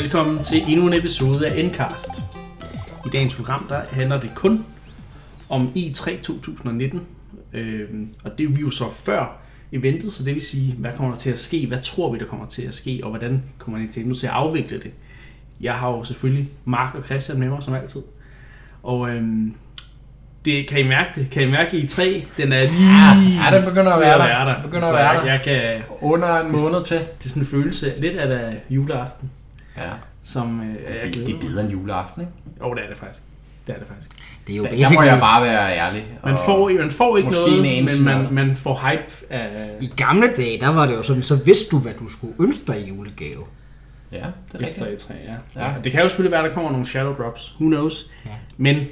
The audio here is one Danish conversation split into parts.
Velkommen til endnu en episode af Endcast. I dagens program der handler det kun om E3 2019. Øhm, og det er vi jo så før eventet, så det vil sige, hvad kommer der til at ske, hvad tror vi, der kommer til at ske, og hvordan kommer Nintendo til at afvikle det. Jeg har jo selvfølgelig Mark og Christian med mig, som altid. Og øhm, det, kan I mærke det? Kan I mærke i 3? Den er lige... Ja, den begynder at være der. være der. Begynder at være jeg, der. jeg kan, Under en måned til. det er sådan en følelse, lidt af juleaften, Ja. som øh, Det, glæder det er bedre end juleaften, ikke? Jo, det er det faktisk. Det er det faktisk. Det er jo Der, der må jeg bare være ærlig. Man får, man får ikke måske noget, men man, man får hype af, I gamle dage, der var det jo sådan, så vidste du, hvad du skulle ønske dig i julegave. Ja, det er efter rigtigt. E3. Ja. Ja. Ja. Det kan jo selvfølgelig være, at der kommer nogle shadow drops. Who knows? Ja. Men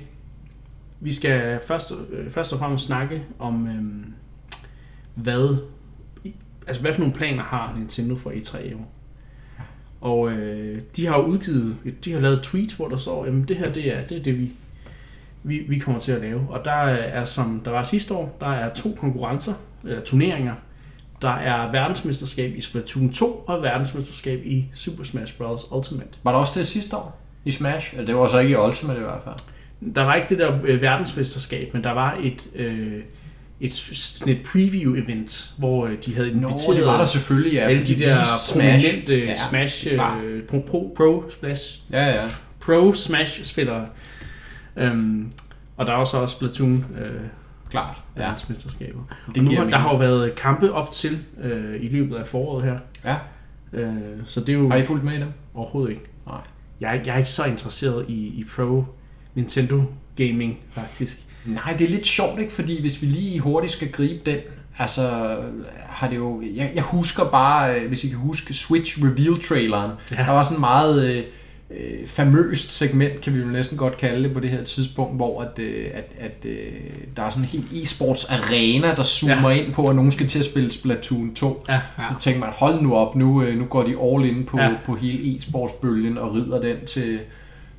vi skal først, øh, først og fremmest snakke om, øhm, hvad, altså hvad for nogle planer har Nintendo for E3 i år. Og øh, de har udgivet, de har lavet et tweet, hvor der står, jamen det her, det er det, er det vi, vi, vi kommer til at lave. Og der er, som der var sidste år, der er to konkurrencer, eller turneringer. Der er verdensmesterskab i Splatoon 2 og verdensmesterskab i Super Smash Bros. Ultimate. Var der også det sidste år i Smash? Eller det var så ikke i Ultimate i hvert fald. Der var ikke det der øh, verdensmesterskab, men der var et, øh, et, sådan et preview-event, hvor øh, de havde Nå, inviteret det var der selvfølgelig, ja. alle de der prominente Ja, ja, Smash, øh, pro, pro, pro, Smash, Ja, ja. pro Smash-spillere. Um, og der er også også Splatoon øh, Klart. Ja. verdensmesterskaber. Det Og nu, der har jo været kampe op til øh, i løbet af foråret her. Ja. Øh, så det er jo Har I fulgt med i dem? overhovedet ikke. Nej. Jeg, er- jeg er ikke så interesseret i, i pro Nintendo gaming, faktisk. Nej, det er lidt sjovt, ikke? Fordi hvis vi lige hurtigt skal gribe den, altså har det jo... Jeg, jeg husker bare, øh, hvis I kan huske Switch Reveal-traileren, Ja. ja. der var sådan meget øh, øh, famøst segment, kan vi jo næsten godt kalde det på det her tidspunkt, hvor at, øh, at, at øh, der er sådan en helt e-sports arena, der zoomer ja. ind på, at nogen skal til at spille Splatoon 2. Ja. Så tænker man, hold nu op, nu, øh, nu går de all in på, Ja. ja. på hele e-sportsbølgen og rider den til,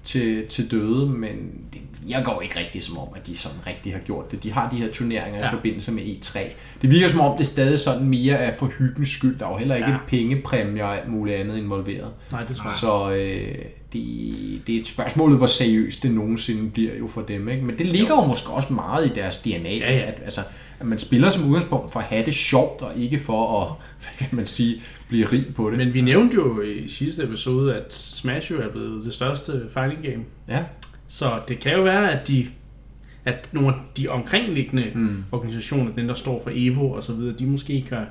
til, til døde, men det virker jo ikke rigtigt som om, at de sådan rigtig har gjort det. De har de her turneringer ja. I forbindelse med E3. Det virker som om, det stadig sådan mere er for hyggens skyld. Der er jo heller ikke Ja. pengepræmier og alt muligt andet involveret. Nej, det tror jeg. Så øh, det, det er et spørgsmål, hvor seriøst det nogensinde bliver jo for dem. Ikke? Men det ligger jo måske også meget i deres DNA, Ja, ja. At, altså, at man spiller som udgangspunkt for at have det sjovt, og ikke for at, hvad kan man sige, blive rig på det. Men vi nævnte jo i sidste episode, at Smash jo er blevet det største fighting game. Ja. Så det kan jo være, at de at nogle af de omkringliggende mm. Organisationer, den der står for Evo og så videre, de måske gør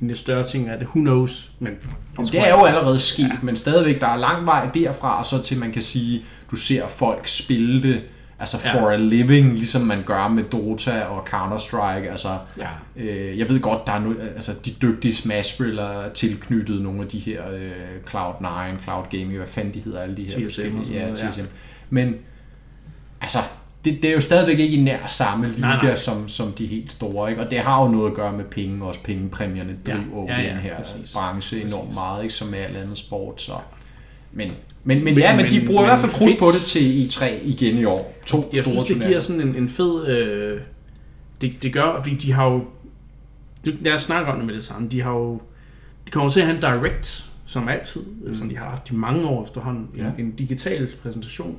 en lidt større ting af det. Who knows? Men Jamen, det er jo allerede sket, ja. men stadigvæk, der er lang vej derfra, og så til man kan sige, du ser folk spille det, altså Ja. for a living, ligesom man gør med Dota og Counter-Strike, altså Ja. øh, jeg ved godt, der er no, altså de dygtige Smash-spillere tilknyttet nogle af de her øh, Cloud9, Cloud Gaming, hvad fanden de hedder, alle de her TSM forskellige, ja, noget, ja. Men altså, det, det er jo stadigvæk ikke i nær samme liga, Nej, nej. Som, som de helt store, ikke? og det har jo noget at gøre med penge, også pengepræmierne Ja. driver Ja, ja, ja, den her præcis. branche enormt Præcis. meget, ikke? som med alt andet sport, så... Men, men, men, Men- ja, men, de men- bruger i men hvert fald krudt på det til E3 igen i år. To Jeg store synes, det giver sådan en, en fed... Øh, det, det gør, fordi de har jo... Lad os snakke om det med det samme. De har jo... De kommer til at have en direct, som altid, mm. som de har haft i mange år efterhånden. En, Ja. en digital præsentation.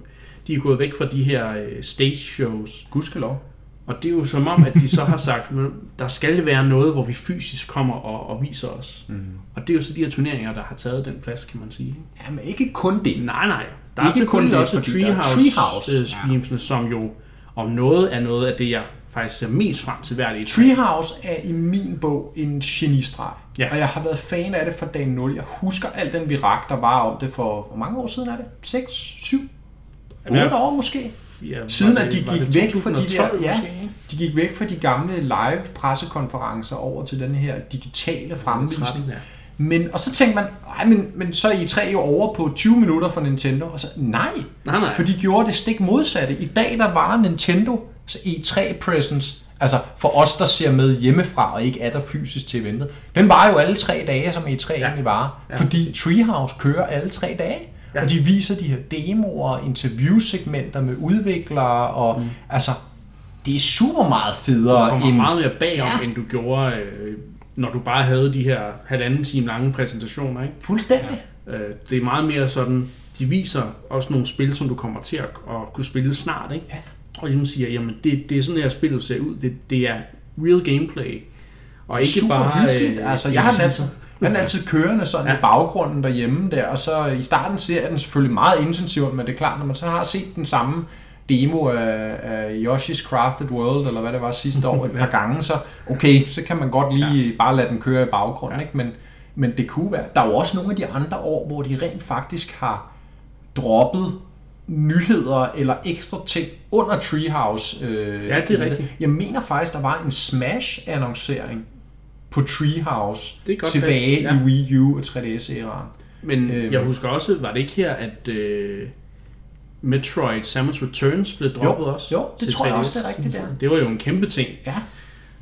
De er gået væk fra de her øh, stage shows. Gudskelov. Og det er jo som om, at de så har sagt, "Men der skal være noget, hvor vi fysisk kommer og, og viser os. Mm. Og det er jo så de her turneringer, der har taget den plads, kan man sige. Ja, men ikke kun det. Nej, nej. Der er Ikke kun selvfølgelig det, også fordi der er Treehouse, Treehouse. øh, streamsene, som jo om noget er noget af det, jeg faktisk ser mest frem til hvert E3. Treehouse er i min bog en genistreg. Ja. Og jeg har været fan af det fra dag 0. Jeg husker al den virak, der var om det for... Hvor mange år siden er det? 6? 7? 8 år måske? Ja, Siden det- at de var gik det væk fra de 2012 der- ja. måske? De gik væk fra de gamle live pressekonferencer over til den her digitale fremvisning. 13, ja. Men, og så tænkte man, nej, men, men så er I tre jo over på 20 minutter for Nintendo. Og så, nej, Nej, nej. for de gjorde det stik modsatte. I dag der var Nintendo så E3 presence, altså for os, der ser med hjemmefra og ikke er der fysisk til eventet, den var jo alle tre dage, som E3 Ja. ja. egentlig var. Ja. Fordi Treehouse kører alle tre dage. Ja. Ja. Og de viser de her demoer, interviewsegmenter med udviklere, og mm. altså, det er super meget Du federe kommer end... meget mere bagom, Ja. end du gjorde, øh, når du bare havde de her halvanden time lange præsentationer. Ikke? Fuldstændig. Øh, det er meget mere sådan, de viser også nogle spil, som du kommer til at, at kunne spille snart, ikke? Ja. Og de siger, jamen det, det er sådan her spillet ser ud, det, det er real gameplay. Og ikke Super bare... hyggeligt. øh, altså, en jeg har den teaser. altid, kørende sådan ja. I baggrunden derhjemme der, og så i starten ser jeg den selvfølgelig meget intensivt, men det er klart, når man så har set den samme demo af, af Yoshi's Crafted World, eller hvad det var sidste år, et par gange, så okay, så kan man godt lige ja. bare lade den køre i baggrunden. Ja. ikke? Men, men det kunne være, der er jo også nogle af de andre år, hvor de rent faktisk har droppet nyheder eller ekstra ting under Treehouse. Øh, Ja, det er rigtigt. Jeg mener faktisk, der var en Smash-annoncering på Treehouse Det godt tilbage passe, ja. i Wii U og 3DS-æraen. Men Øhm. jeg husker også, var det ikke her, at øh, Metroid Samus Returns blev droppet også? jo, det tror jeg 3DS? også, det er rigtigt, ja. Det var jo en kæmpe ting. Ja,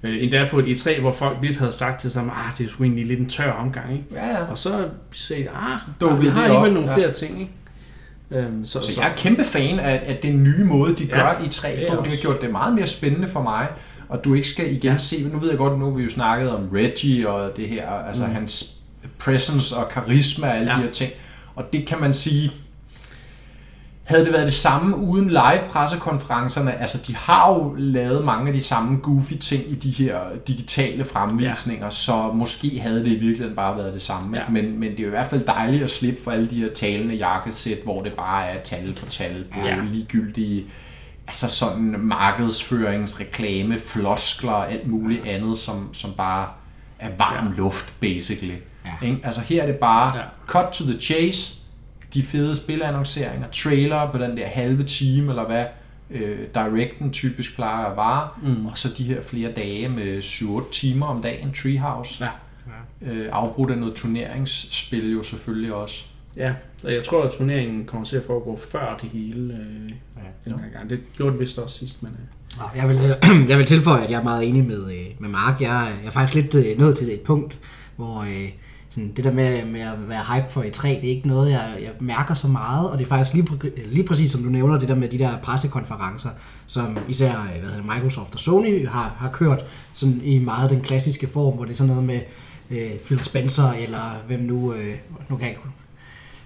Øh, endda på et E3, hvor folk lidt havde sagt til sig, ah, det er sgu egentlig lidt en tør omgang, ikke? ja, ja. Og så sagde de, ah, Dukkede vi har alligevel nogle ja. flere ting, ikke? Øhm, så, Så jeg er kæmpe fan af, af den nye måde, de Ja, gør i 3 det er på. Det har gjort det meget mere spændende for mig, og du ikke skal igen ja. Se, nu ved jeg godt, nu har vi jo snakket om Reggie og det her, altså mm. hans presence og karisma og alle ja. De her ting. Og det kan man sige, havde det været det samme uden live pressekonferencerne, altså de har jo lavet mange af de samme goofy ting i de her digitale fremvisninger, ja. så måske havde det i virkeligheden bare været det samme. Ja. Men, men det er jo i hvert fald dejligt at slippe for alle de her talende jakkesæt, hvor det bare er tal på tal på. Ja. ligegyldige altså sådan markedsførings, reklame, floskler og alt muligt ja. andet, som, som bare er varm ja. luft, basically. Ja. Ikke? Altså her er det bare ja. Ja. cut to the chase, de fede spilannonceringer, trailer på den der halve time, eller hvad øh, directen typisk plejer at vare, mm. og så de her flere dage med 7-8 timer om dagen, Treehouse. Ja. Øh, afbrudt af noget turneringsspil jo selvfølgelig også. Ja, og jeg tror, at turneringen kommer til at foregå før det hele øh, Ja. den her gang. Det gjorde det vist også sidst, men... Øh, Jeg vil, øh, jeg vil tilføje, at jeg er meget enig med, øh, med Mark. Jeg, er- jeg er faktisk lidt øh, nået til et punkt, hvor øh, sådan, det der med, med at være hype for E3, det er ikke noget, jeg, jeg mærker så meget. Og det er faktisk lige, lige præcis som du nævner, det der med de der pressekonferencer, som især hvad hedder Microsoft og Sony har, har kørt sådan i meget den klassiske form, hvor det er sådan noget med øh, Phil Spencer, eller hvem nu... Øh, nu kan jeg ikke...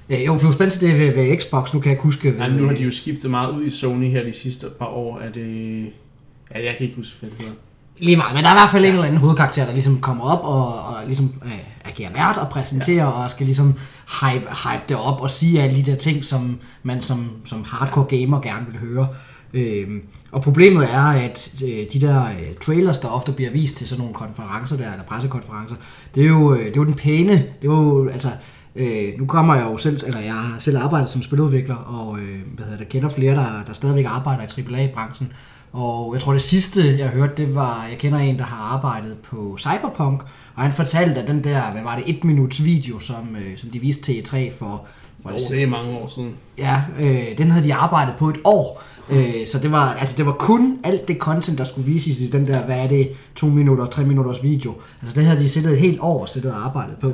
Øh, jo, Phil Spencer, det er ved, ved Xbox, nu kan jeg ikke huske... ja, nu har de jo skiftet meget ud i Sony her de sidste par år. Er det... Ja, jeg kan ikke huske, hvad det hedder. Lige meget, men der er i hvert fald en eller anden hovedkarakter, der ligesom kommer op og, og ligesom øh, agerer vært og præsenterer ja. og skal ligesom hype, hype det op og sige alle de der ting, som man som, som hardcore gamer gerne vil høre. Øhm, og problemet er, at øh, de der øh, trailers, der ofte bliver vist til sådan nogle konferencer der, eller pressekonferencer, det er jo, øh, det er jo den pæne, det er jo, altså, øh, nu kommer jeg jo selv, eller jeg har selv arbejdet som spiludvikler, og øh, hvad hedder det, kender flere, der, der stadigvæk arbejder i AAA-branchen, og jeg tror det sidste, jeg hørte, det var, jeg kender en, der har arbejdet på Cyberpunk, og han fortalte, at den der, hvad var det, et minuts video, som, øh, som de viste til E3 for, var det er mange år siden. Ja, øh, den havde de arbejdet på et år. Øh, så det var, altså det var kun alt det content, der skulle vises i den der, hvad er det, to minutter, tre minutters video. Altså det havde de siddet et helt år siddet og arbejdet på.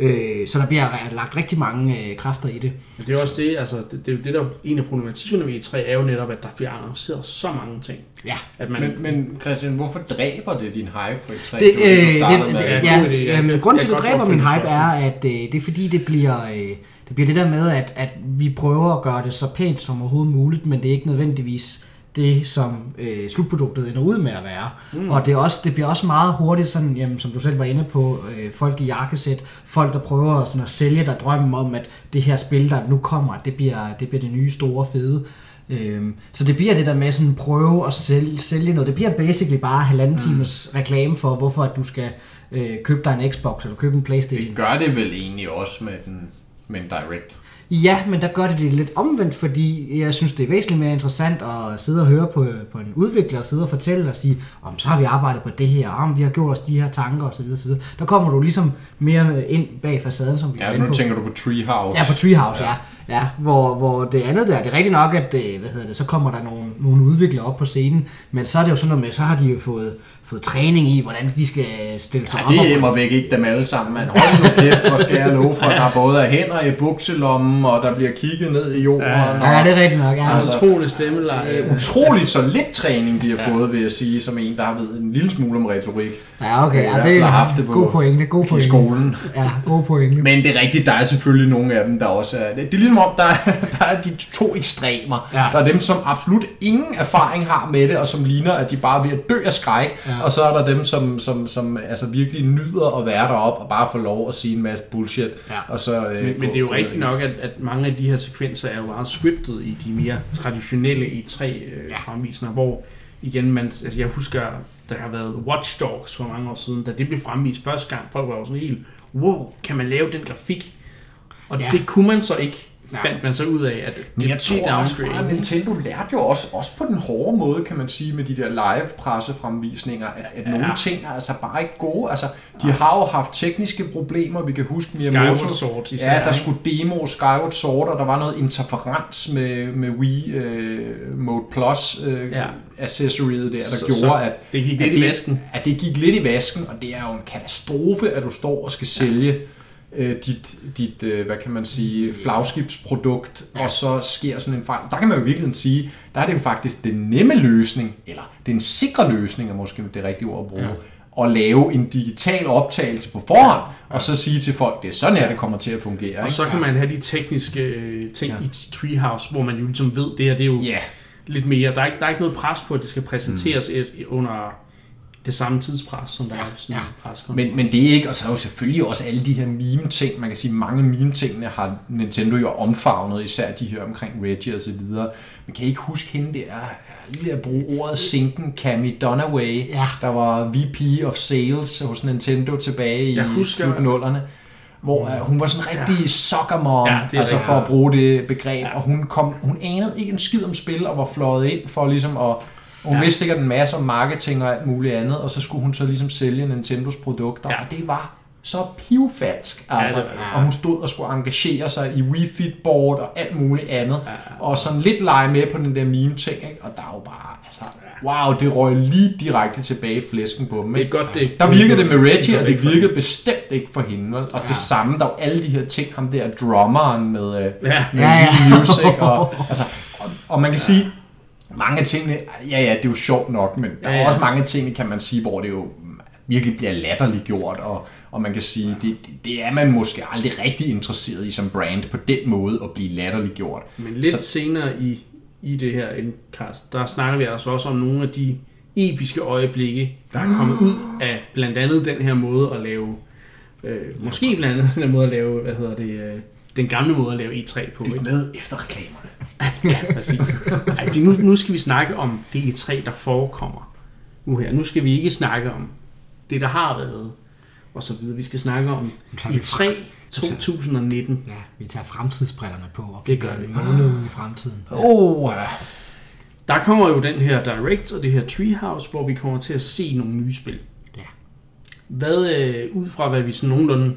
Øh, så der bliver lagt rigtig mange øh, kræfter i det. Men det er også det, altså, det, det, er jo det der en af problematikkerne ved E3 er jo netop, at der bliver annonceret så mange ting. Ja. At man, Men, men Christian, hvorfor dræber det din hype for E3? Det, var øh, det, det, med. Ja, ja, øhm, kan- grunden til, at det dræber min hype det. er, at øh, det er fordi, det bliver, øh, det bliver det der med, at, at vi prøver at gøre det så pænt som overhovedet muligt, men det er ikke nødvendigvis det, som øh, slutproduktet ender ud med at være. Mm. Og det, er også, det bliver også meget hurtigt, sådan, jamen, som du selv var inde på, øh, folk i jakkesæt, folk der prøver sådan at sælge dig drømmen om, at det her spil, der nu kommer, det bliver det, bliver det nye store fede. Øhm, så det bliver det der med sådan prøve at sælge, sælge noget. Det bliver basically bare halvanden times reklame for, hvorfor at du skal øh, købe dig en Xbox eller købe en Playstation. Det gør det vel egentlig også med den med en direct. Ja, men der gør det det lidt omvendt, fordi jeg synes, det er væsentligt mere interessant at sidde og høre på, på en udvikler, og sidde og fortælle og sige, om så har vi arbejdet på det her, om vi har gjort os de her tanker osv. osv. Der kommer du ligesom mere ind bag facaden, som vi Ja, inde nu på. tænker du på Treehouse. Ja, på Treehouse, ja. ja. Ja hvor, hvor det andet der, det er rigtigt nok, at det, hvad hedder det, så kommer der nogle, nogle udviklere op på scenen, men så er det jo sådan noget med, så har de jo fået, fået træning i, hvordan de skal stille sig Ja, op. det er og- mig væk ikke dem alle sammen, men hold nu kæft, hvor skal jeg love for, der både er hænder i bukselommen og der bliver kigget ned i jorden. Ja, og, Ja, det er rigtigt nok. Ja. Altså, Utrolig stemmeleje. det er utroligt så lidt træning, de har Ja. fået, vil jeg sige, som en, der har ved en lille smule om retorik Ja, okay. i Ja, det er har haft det på- god pointe. God i pointe. skolen. Ja, god pointe. Men det er rigtigt, der er selvfølgelig nogle af dem, der også er... Det er ligesom om, der er, der er de to ekstremer. Ja. Der er dem, som absolut ingen erfaring har med det, og som ligner, at de bare er ved at dø af skræk. Ja. Og så er der dem, som, som, som altså virkelig nyder at være deroppe og bare få lov at sige en masse bullshit. Ja. Og så, øh, Men, men det er jo rigtigt nok, at, at mange af de her sekvenser er jo meget scriptet i de mere traditionelle E3 øh, Ja. fremvisninger, hvor igen, man, altså jeg husker, der har været Watch Dogs for mange år siden, da det blev fremvist første gang, folk var jo sådan helt, wow, kan man lave den grafik? Og ja. det kunne man så ikke, Nej. fandt man så ud af, at Men jeg det tror også bare, at. Nintendo lærte jo også, også på den hårde måde, kan man sige, med de der live pressefremvisninger, at, at Ja. nogle ting er altså bare ikke gode. Altså, de har jo haft tekniske problemer, vi kan huske Skyward Miyamoto. Sword især, Ja, der skulle demo Skyward Sword, og der var noget interferens med, med Wii uh, Mode Plus uh, Ja. accessoriet der, der Så- gjorde, så at, det gik at lidt i det- vasken. at det gik lidt i vasken, og det er jo en katastrofe, at du står og skal sælge øh, dit, dit øh, hvad kan man sige, flagskibsprodukt, ja. og så sker sådan en fejl. Der kan man jo i virkeligheden sige, der er det jo faktisk den nemme løsning, eller den sikre løsning, er måske det rigtige ord at bruge, ja. at lave en digital optagelse på forhånd, ja. og så sige til folk, det er sådan her, det kommer til at fungere. Og Ikke? så kan man have de tekniske øh, ting Ja. i Treehouse, hvor man jo ligesom ved, det her det er jo Ja, lidt mere. Der er, ikke, der er ikke noget pres på, at det skal præsenteres mm. et, under det samme tidspres, som der er sådan en preskonference. Men, men det er ikke, og så er jo selvfølgelig også alle de her meme-ting, man kan sige, mange meme-tingene har Nintendo jo omfavnet, især de her omkring Reggie og så videre. Man kan ikke huske hende der, er lige at bruge ordet sinken, Cammy Dunaway, Ja. der var VP of Sales hos Nintendo tilbage i husker- slutnullerne. Hvor uh, hun var sådan en rigtig ja. soccer mom, Ja, ja, det altså for at bruge det begreb. Ja. Ja. Og hun, kom, hun anede ikke en skid om spil og var fløjet ind for ligesom at hun Ja. ja. vidste sikkert en masse om marketing og alt muligt andet, og så skulle hun så ligesom sælge Nintendos produkter, Ja. ja. og det var så pivfalsk. Altså. det var det. Og hun stod og skulle engagere sig i Wii Fit Board og alt muligt andet, Ja. og sådan lidt lege med på den der meme-ting, ikke? og der er jo bare, altså, wow, det røg lige direkte tilbage i flæsken på dem. det er Ikke? godt, det Der virkede det med Reggie, og ikke det virkede bestemt ikke for hende. vel? Og Ja. det samme, der var alle de her ting, ham der drummeren med, øh, Ja. med Ja, ja. Wii Music, og, altså, og, og man kan sige, mange tingene, ja ja, det er jo sjovt nok, men der Ja, er ja. også mange ting, kan man sige, hvor det jo virkelig bliver latterligt gjort, og, og man kan sige, det, det, er man måske aldrig rigtig interesseret i som brand, på den måde at blive latterligt gjort. Men lidt Så- senere i, i det her endcast, der snakker vi altså også om nogle af de episke øjeblikke, der er kommet ud af blandt andet den her måde at lave, øh, måske blandt andet den her måde at lave, hvad hedder det, øh, den gamle måde at lave E3 på. Lyt med efter reklamerne. Ja, præcis. Ej, nu, nu skal vi snakke om det E3, der forekommer nu her. Nu skal vi ikke snakke om det, der har været, og så videre. Vi skal snakke om vi E3 2019. Ja, vi tager fremtidsbrillerne på og Det gør vi. en måned ud i fremtiden. Oh, Der kommer jo den her Direct og det her Treehouse, hvor vi kommer til at se nogle nye spil. Ja. Hvad, øh, ud fra hvad vi sådan nogenlunde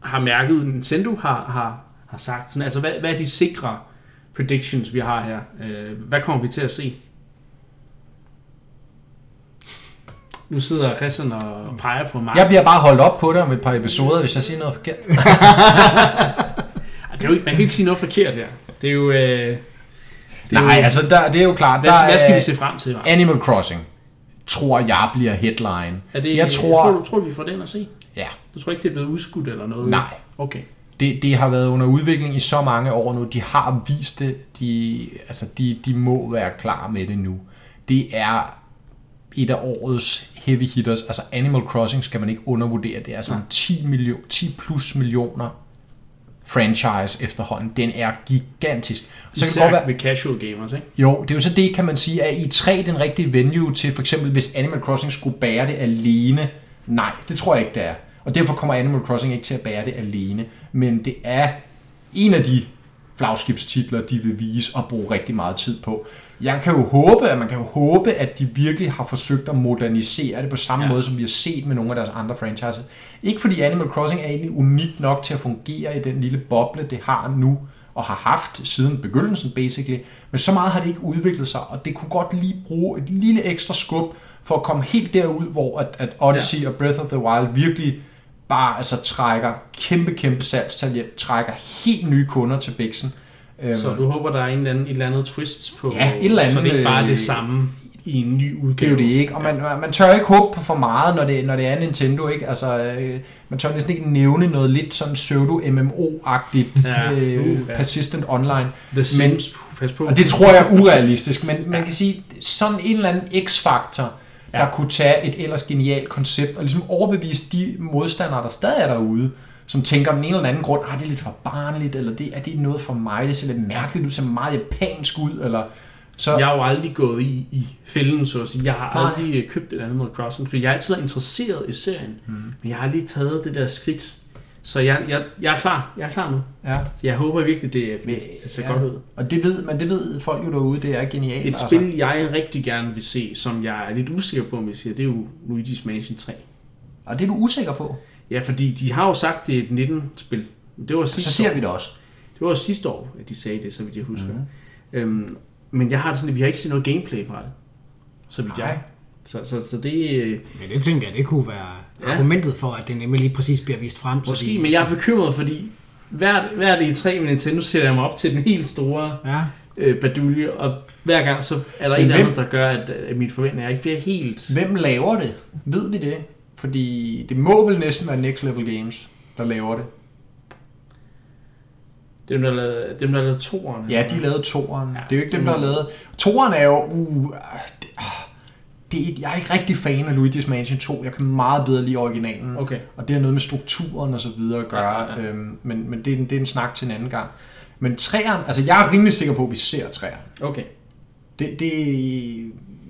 har mærket, Nintendo har, har, har sagt, sådan, altså hvad, hvad er de sikre predictions, vi har her? Øh, hvad kommer vi til at se? Nu sidder Christian og peger på mig. jeg bliver bare holdt op på det om et par episoder, hvis jeg siger noget forkert. Det er jo, man kan jo ikke sige noget forkert her. Det er jo... Øh, det er Nej, jo, altså der, det er jo klart, hvad, der hvad skal vi se frem til? Mark? Animal Crossing, tror jeg bliver headline. Er det, jeg tror, tror, du, tror vi får den at se? ja, Du tror ikke, det er blevet udskudt eller noget? nej. Okay. Det, det har været under udvikling i så mange år nu. De har vist det. De, altså de, de må være klar med det nu. Det er et af årets heavy hitters. Altså Animal Crossing skal man ikke undervurdere. Det er sådan 10, million, 10 plus millioner franchise efterhånden. Den er gigantisk. Så kan det godt være, ved casual gamers, ikke? jo, det er jo så det, kan man sige, at i 3 den rigtige venue til, for eksempel hvis Animal Crossing skulle bære det alene. Nej, det tror jeg ikke, det er. Og derfor kommer Animal Crossing ikke til at bære det alene. Men det er en af de flagskibstitler, de vil vise og bruge rigtig meget tid på. Jeg kan jo håbe, at man kan jo håbe, at de virkelig har forsøgt at modernisere det på samme Ja. måde, som vi har set med nogle af deres andre franchises. Ikke fordi Animal Crossing er egentlig unikt nok til at fungere i den lille boble, det har nu og har haft siden begyndelsen basically, men så meget har det ikke udviklet sig, og det kunne godt lige bruge et lille ekstra skub for at komme helt derud, hvor at, at Odyssey ja. og Breath of the Wild virkelig bare altså, trækker kæmpe, kæmpe salgstal hjem, trækker helt nye kunder til Bixen. Øhm, Så du håber, der er en eller anden, et eller andet twist på, Ja, et eller andet, så det ikke bare er øh, det samme i en ny Det er udgave. jo det ikke, og man, man tør ikke håbe på for meget, når det, når det er Nintendo, ikke? Altså, øh, man tør næsten ikke nævne noget lidt sådan pseudo-MMO-agtigt, Ja, øh, uh, ja. persistent online. The Sims, pas på. Og det tror jeg er urealistisk, men man kan sige, sådan en eller anden x-faktor, der Ja. kunne tage et ellers genialt koncept, og ligesom overbevise de modstandere, der stadig er derude, som tænker af den ene eller anden grund, ah, det er lidt for barnligt, eller det, er det noget for mig, det ser lidt mærkeligt ud, ser meget japansk ud, eller så... Jeg har jo aldrig gået i, i fælden, så at sige. Jeg har Nej. aldrig købt et Animal Crossing, fordi jeg har altid været interesseret i serien. Mm. Men jeg har aldrig taget det der skridt. Så jeg, jeg, jeg er klar. Jeg er klar nu. Ja. Så jeg håber virkelig, det, det ser ja. godt ud. Og det ved, men det ved folk jo derude, det er genialt. Et spil, jeg rigtig gerne vil se, som jeg er lidt usikker på, om jeg siger, det er jo Luigi's Mansion 3. Og det er du usikker på. Ja, fordi de har jo sagt, det er et 19-spil. Det var sidste Så ser år. vi det også. Det var sidste år, at de sagde det, så vidt jeg husker. Mm. Øhm, men jeg har det sådan, at vi har ikke set noget gameplay fra det. Så vidt Nej. jeg. Så, så, så det... øh, Ja, det tænker jeg, det kunne være Ja. argumentet for, at det nemlig lige præcis bliver vist frem. Måske, men jeg er bekymret, fordi hvert, hvert E3 med Nintendo sætter jeg mig op til den helt store Ja, øh, badulje, og hver gang så er der et Men eller hvem- andet, der gør, at, at mine forventninger ikke bliver helt... Hvem laver det? Ved vi det? Fordi det må vel næsten være Next Level Games, der laver det. Dem, der lavede, dem, der lavede toerne. Ja, de lavede toeren. Ja, det er jo ikke dem, der lavet... Toeren er jo... Uh, det, ah, det jeg er ikke rigtig fan af Luigi's Mansion 2. Jeg kan meget bedre lide originalen. Okay. Og det har noget med strukturen og så videre at gøre. Ja, ja, ja. Øhm, men men det, er en, det er en snak til en anden gang. Men træeren... Altså, jeg er rimelig sikker på, at vi ser træeren. Okay. Det, det,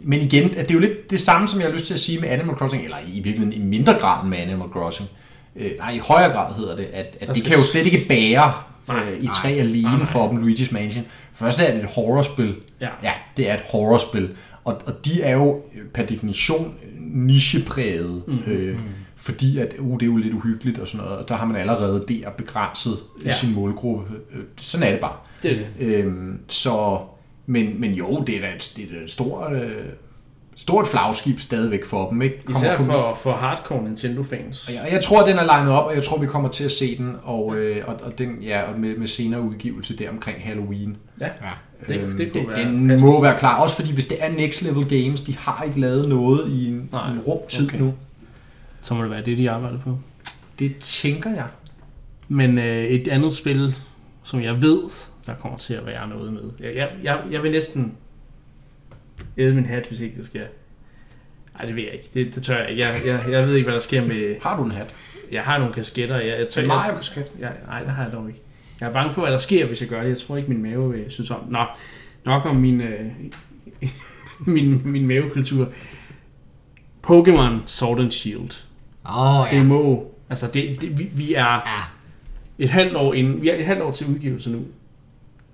men igen, det er jo lidt det samme, som jeg har lyst til at sige med Animal Crossing, eller i virkeligheden i mindre grad med Animal Crossing. Øh, nej, i højere grad hedder det, at, at Der det kan jo slet ikke bære Nej, øh, i tre alene nej, nej. for dem, Luigi's Mansion. Først er det et horrorspil. Ja. Ja, det er et horrorspil. Og, og de er jo øh, per definition nichepræget. Mm-hmm. Øh, fordi at, uh, det er jo lidt uhyggeligt og sådan noget, og der har man allerede der begrænset Ja. ja. sin målgruppe. Øh, Sådan er det bare. Det er det. Øhm, så, men, men jo, det er da et, det er et stort, øh, stort flagskib stadigvæk for dem. Ikke? Især for, for, for hardcore Nintendo-fans. og jeg, jeg tror, den er legnet op, og jeg tror, vi kommer til at se den, og, øh, og, og den, ja, og med, med senere udgivelse der omkring Halloween. Ja, ja. Det, Øhm, det kunne være Den passende. må være klar, også fordi hvis det er Next Level Games, de har ikke lavet noget i en, Nej, en rum tid okay. nu. Så må det være det, de arbejder på. Det tænker jeg. Men øh, et andet spil, som jeg ved, der kommer til at være noget med. Jeg, jeg, jeg, jeg vil næsten æde min hat, hvis ikke det sker. Nej, det ved jeg ikke. Det, det tør jeg ikke. Jeg, jeg, jeg ved ikke, hvad der sker med... Har du en hat? Jeg har nogle kasketter. Jeg, jeg tør, En jeg, Mario-kasket? jeg, nej, det har jeg dog ikke. Jeg er bange for, hvad der sker, hvis jeg gør det. Jeg tror ikke, min mave vil synes om. Nå, nok om min, øh, min, min mavekultur. Pokémon Sword and Shield. Åh, oh, Det ja. må... Altså, det, det, vi, vi er ja. et halvt år inden, vi er et halvt år til udgivelse nu.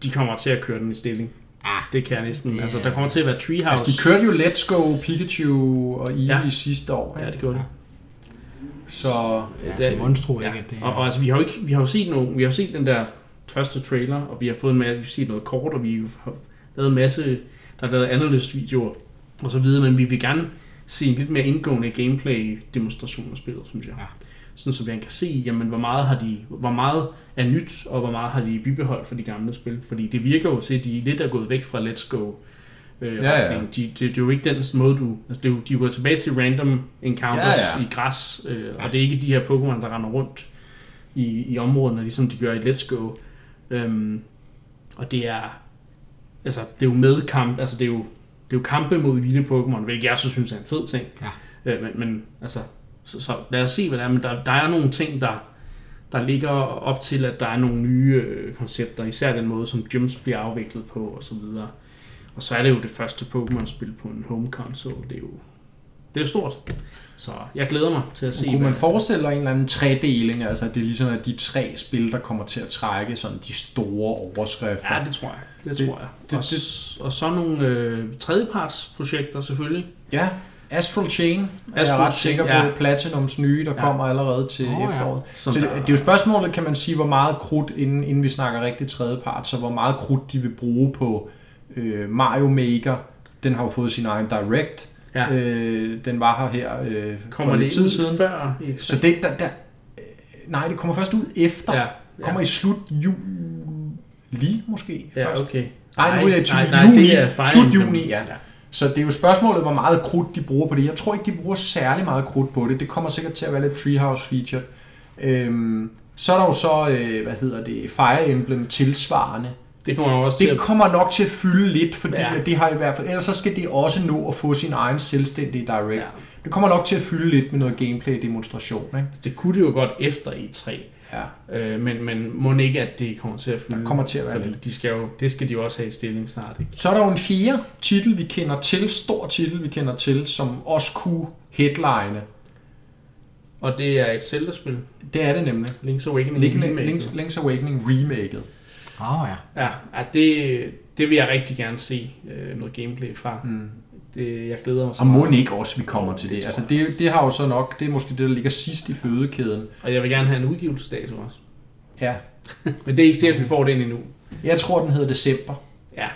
De kommer til at køre den i stilling. Ja. Det kan jeg næsten. Det altså, er- der kommer til at være Treehouse. Altså, de kørte jo Let's Go, Pikachu og Eevee Ja. ja. sidste år. Ja, det gjorde det. Så Ja, så Mons tror Ja. ikke, at det Og, og altså, vi har jo ikke, vi har jo set nogle, vi har set den der første trailer, og vi har fået en masse, vi har set noget kort, og vi har lavet en masse, der er lavet analyst-videoer og så videre, men vi vil gerne se en lidt mere indgående gameplay-demonstration af spillet, synes jeg. Ja. Sådan, så vi kan se, jamen, hvor meget har de, hvor meget er nyt, og hvor meget har de bibeholdt for de gamle spil. Fordi det virker jo til, at de lidt er gået væk fra Let's Go. Øh, Ja, ja. De, det, det, er jo ikke den måde, du... Altså, det er jo, de er gået tilbage til random encounters Ja, ja. i græs, øh, og det er ikke de her Pokémon, der render rundt i, i områderne, ligesom de gør i Let's Go. Øhm, og det er... Altså, det er jo med kamp, altså det er jo, det er jo kampe mod vilde Pokémon, hvilket jeg så synes er en fed ting. Ja. Øh, men, men altså, så, så lad os se, hvad det er. Men der, der er nogle ting, der, der ligger op til, at der er nogle nye øh, koncepter, især den måde, som gyms bliver afviklet på, og så videre. Og så er det jo det første Pokémon-spil på en home console. Det er jo, det er jo stort. Så jeg glæder mig til at se, kunne man forestille sig en eller anden tredeling, altså at det er ligesom at de tre spil, der kommer til at trække sådan de store overskrifter. Ja, det tror jeg. Det, Det- tror jeg. det- og, s- og så nogle øh, tredjepartsprojekter selvfølgelig. Ja, Astral Chain er jeg Astral ret Chain, sikker på. ja. Platinums nye, der Ja. kommer allerede til ja. efteråret. Som Så det, det er jo spørgsmålet, kan man sige, hvor meget krudt, inden, inden vi snakker rigtig tredjepart, så hvor meget krudt de vil bruge på øh, Mario Maker. Den har jo fået sin egen Direct. Ja. Øh, den var her her øh, for Kommer lidt det tid siden. før i Så det, der, der, nej, det kommer først ud efter. Ja, Det kommer i slut juli måske ja, først. okay. Nej, nu er det nej, juni. nej, det er Fire Slut juni, ja. Så det er jo spørgsmålet, hvor meget krudt de bruger på det. Jeg tror ikke, de bruger særlig meget krudt på det. Det kommer sikkert til at være lidt Treehouse feature. Øhm, så er der jo så, øh, hvad hedder det, Fire Emblem tilsvarende. Det kommer jo også til Det at... kommer nok til at fylde lidt, fordi Ja. det har i hvert fald, ellers så skal det også nå at få sin egen selvstændige direct. Ja. Det kommer nok til at fylde lidt med noget gameplay-demonstration, ikke? Det kunne det jo godt efter E3. Ja. Øh, men, men må ikke, at det kommer til at fylde. Der kommer til at være lidt. de skal jo, det skal de jo også have i stilling snart, ikke? Så er der jo en fjerde titel, vi kender til, stor titel, vi kender til, som også kunne headline. Og det er et Zelda-spil. Det er det nemlig. Link's Awakening Remake. Link's, Link's Awakening remaket. Åh oh, ja. Ja, ja det, det vil jeg rigtig gerne se øh, noget gameplay fra. Mm. Det, jeg glæder mig så Og må meget. ikke også, vi kommer til Det det. Altså, det, det har jo så nok, det er måske det, der ligger sidst i fødekæden. Og jeg vil gerne have en udgivelsesdato også. Ja. Men det er ikke sikkert, at vi får den endnu. Jeg tror, den hedder december. Ja,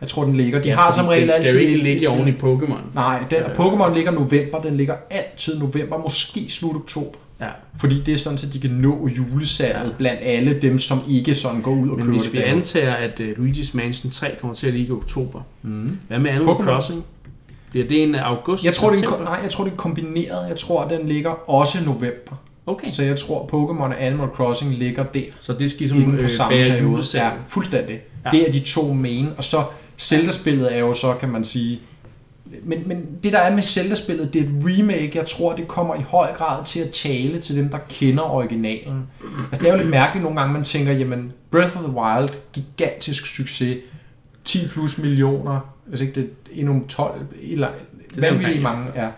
Jeg tror, den ligger. De ja, har som regel den skal altid jo ikke ligge oven i Pokémon. Nej, den, Øh. Pokémon ligger november. Den ligger altid november, måske slut oktober. Ja. Fordi det er sådan, at de kan nå julesalget Ja. blandt alle dem, som ikke sådan går ud og Men køber hvis det vi derude. antager, at uh, Luigi's Mansion 3 kommer til at ligge i oktober, Mm. hvad med Animal? Crossing? Bliver det en august? Jeg tror, det er, nej, jeg tror, det er kombineret. Jeg tror, den ligger også november. Okay, Så jeg tror, Pokémon og Animal Crossing ligger der. så det skal ligesom øh, på samme bære periode. julesalg. Ja, fuldstændig. Ja. Det er de to main. Og så Zelda-spillet er jo så, kan man sige... Men, men det der er med Zelda-spillet, det er et remake. Jeg tror, det kommer i høj grad til at tale til dem, der kender originalen. Altså, det er jo lidt mærkeligt nogle gange, man tænker, jamen, Breath of the Wild, gigantisk succes, 10 plus millioner, hvis ikke det er endnu 12, eller er vanvittigt mange, ja.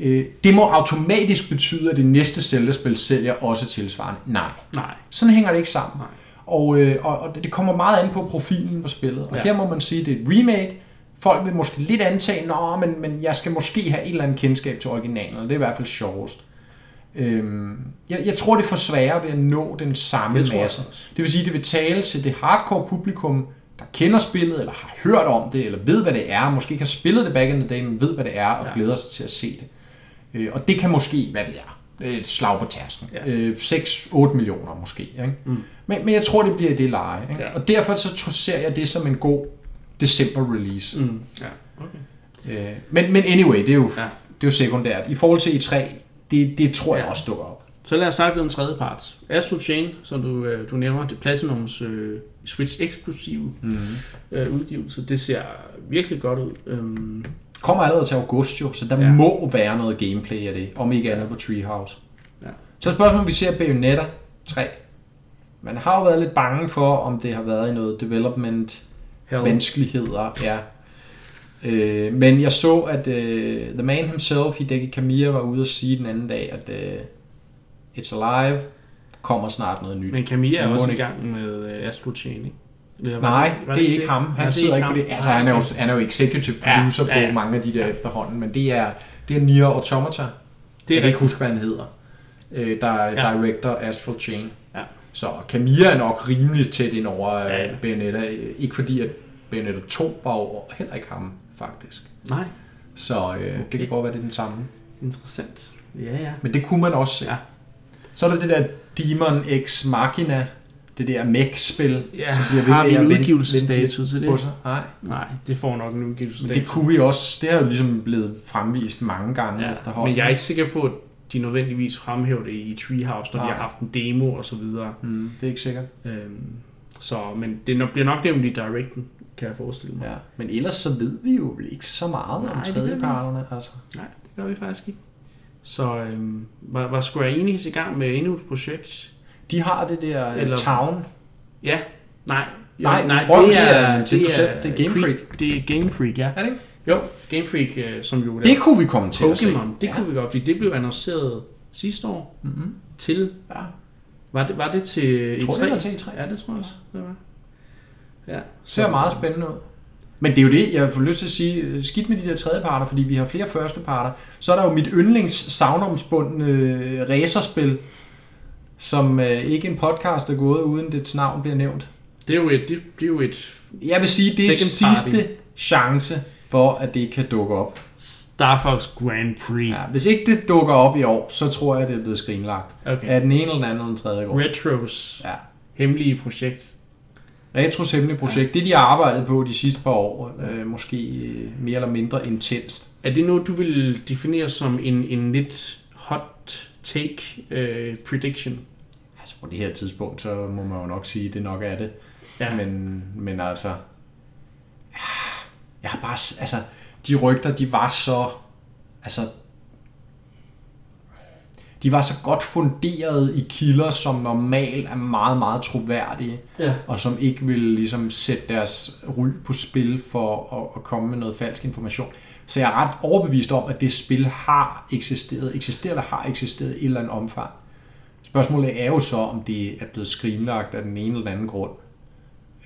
Øh, Det må automatisk betyde, at det næste Zelda-spil sælger også tilsvarende. Nej. Nej, Sådan hænger det ikke sammen. Nej. Og, øh, og, og det kommer meget an på profilen på spillet. Og ja. her må man sige, at det er et remake. Folk vil måske lidt antage, Nå, men, men jeg skal måske have et eller andet kendskab til originalen. og Det er i hvert fald sjovest. Øhm, jeg, jeg tror, det er for sværere ved at nå den samme det masse. Det vil sige, det vil tale til det hardcore publikum, der kender spillet, eller har hørt om det, eller ved, hvad det er. Måske ikke har spillet det back in the day, men ved, hvad det er, og Ja. glæder sig til at se det. Øh, og det kan måske, hvad det er, et slag på tasken. Ja. Øh, 6-8 millioner måske. Ikke? Mm. Men, men jeg tror, det bliver det leje. Ikke? Ja. Og derfor så ser jeg det som en god december-release. Mm. Ja, okay. Øh, men, men anyway, det er, jo, Ja. det er jo sekundært. I forhold til E3, det, det tror jeg Ja. også dukker op. Så lad os snakke lidt om tredje part. Astro Chain, som du, øh, du nævner, det er Platinums øh, Switch eksklusive Mm. øh, udgivelse. Det ser virkelig godt ud. Øhm, Kommer allerede til august jo, så der Ja. må være noget gameplay af det, om ikke andet på Treehouse. Ja. Så spørgsmålet, om vi ser Bayonetta 3. Man har jo været lidt bange for, om det har været i noget development Hell. vanskeligheder. Ja. Øh, men jeg så, at øh, The Man himself, Hideki Kamiya, var ude og sige den anden dag, at øh, It's Alive, kommer snart noget nyt. Men Så er også i gang med øh, Astro Chain, ikke? Eller Nej, det er ikke ham. Ja, Han er sidder ikke på det. Altså, han er jo, han er jo executive Ja, producer ja, ja. på mange af de der efterhånden, men det er, det er Nier Automata. Det jeg er kan ikke huske, hvad han hedder. Øh, der er Ja. director Astral Chain. Ja. Så Camilla er nok rimelig tæt ind over Ja, ja, ja. ja. Øh, Ikke fordi, at 2 var jo heller ikke ham, faktisk. Nej, Så øh, okay. det kan godt være, det er den samme. interessant. Ja, ja. Men det kunne man også se. Ja. Så er der det der Demon X Machina, det der mech-spil, Ja, som bliver ved har vi en vente til det? Nej. Nej, det får nok en Men udgivelsesdato. det kunne vi også. Det har jo ligesom blevet fremvist mange gange ja, efterhånden. men jeg er ikke sikker på, at de nødvendigvis fremhæver det i Treehouse, når de Nej. har haft en demo og så videre. Mm, det er ikke sikkert. Øhm, så, men det bliver nok nævnt i Directen, kan jeg forestille mig. Ja. Men ellers så ved vi jo ikke så meget Nej, om det tredjeparterne. Altså. Nej, det gør vi faktisk ikke. Så øhm, var, var Square Enix i gang med endnu et projekt? De har det der Eller- Eller... Town. Ja, nej. Nej, nej prøv, det er Nintendo selv. Det er Game Freak. Det er Game Freak, ja. Er det ikke? Jo, Game Freak, øh, som jo Det kunne vi komme til at se. Det kunne vi godt, fordi det blev annonceret sidste år Mm-hmm. til, Ja. var det, var det til E3? Tror det var til E3. Ja, det tror jeg også, det var. Ja, ser meget spændende ud. Men det er jo det, jeg får lyst til at sige, skidt med de der tredjeparter, fordi vi har flere førsteparter. Så er der jo mit yndlings savnomsbundne øh, racerspil, som øh, ikke en podcast er gået, uden dets navn bliver nævnt. Det er jo et, det, det er jo et Jeg vil sige, det er party. sidste chance for, at det kan dukke op. Star Fox Grand Prix. Ja, hvis ikke det dukker op i år, så tror jeg, det er blevet skrinlagt. Okay. Af den ene eller den anden eller den tredje år. Retros Ja. hemmelige projekt. Retros hemmelige projekt, det de har arbejdet på de sidste par år, øh, måske øh, mere eller mindre intenst. Er det noget, du vil definere som en, en lidt hot take uh, prediction? Altså på det her tidspunkt, så må man jo nok sige, at det nok er det. Ja. Men, men altså, jeg har bare, altså, de rygter, de var så, altså, de var så godt funderet i kilder, som normalt er meget, meget troværdige, Ja. og som ikke vil ligesom sætte deres ry på spil for at, at komme med noget falsk information. Så jeg er ret overbevist om, at det spil har eksisteret, eksisterer eller har eksisteret i et eller andet omfang. Spørgsmålet er jo så, om det er blevet skrinlagt af den ene eller den anden grund.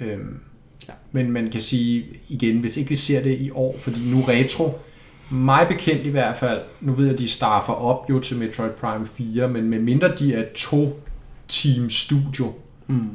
Øhm, Ja. Men man kan sige igen, hvis ikke vi ser det i år, fordi nu retro, mig bekendt i hvert fald, nu ved jeg, at de starter op jo til Metroid Prime 4, men med mindre de er to team studio, Mm.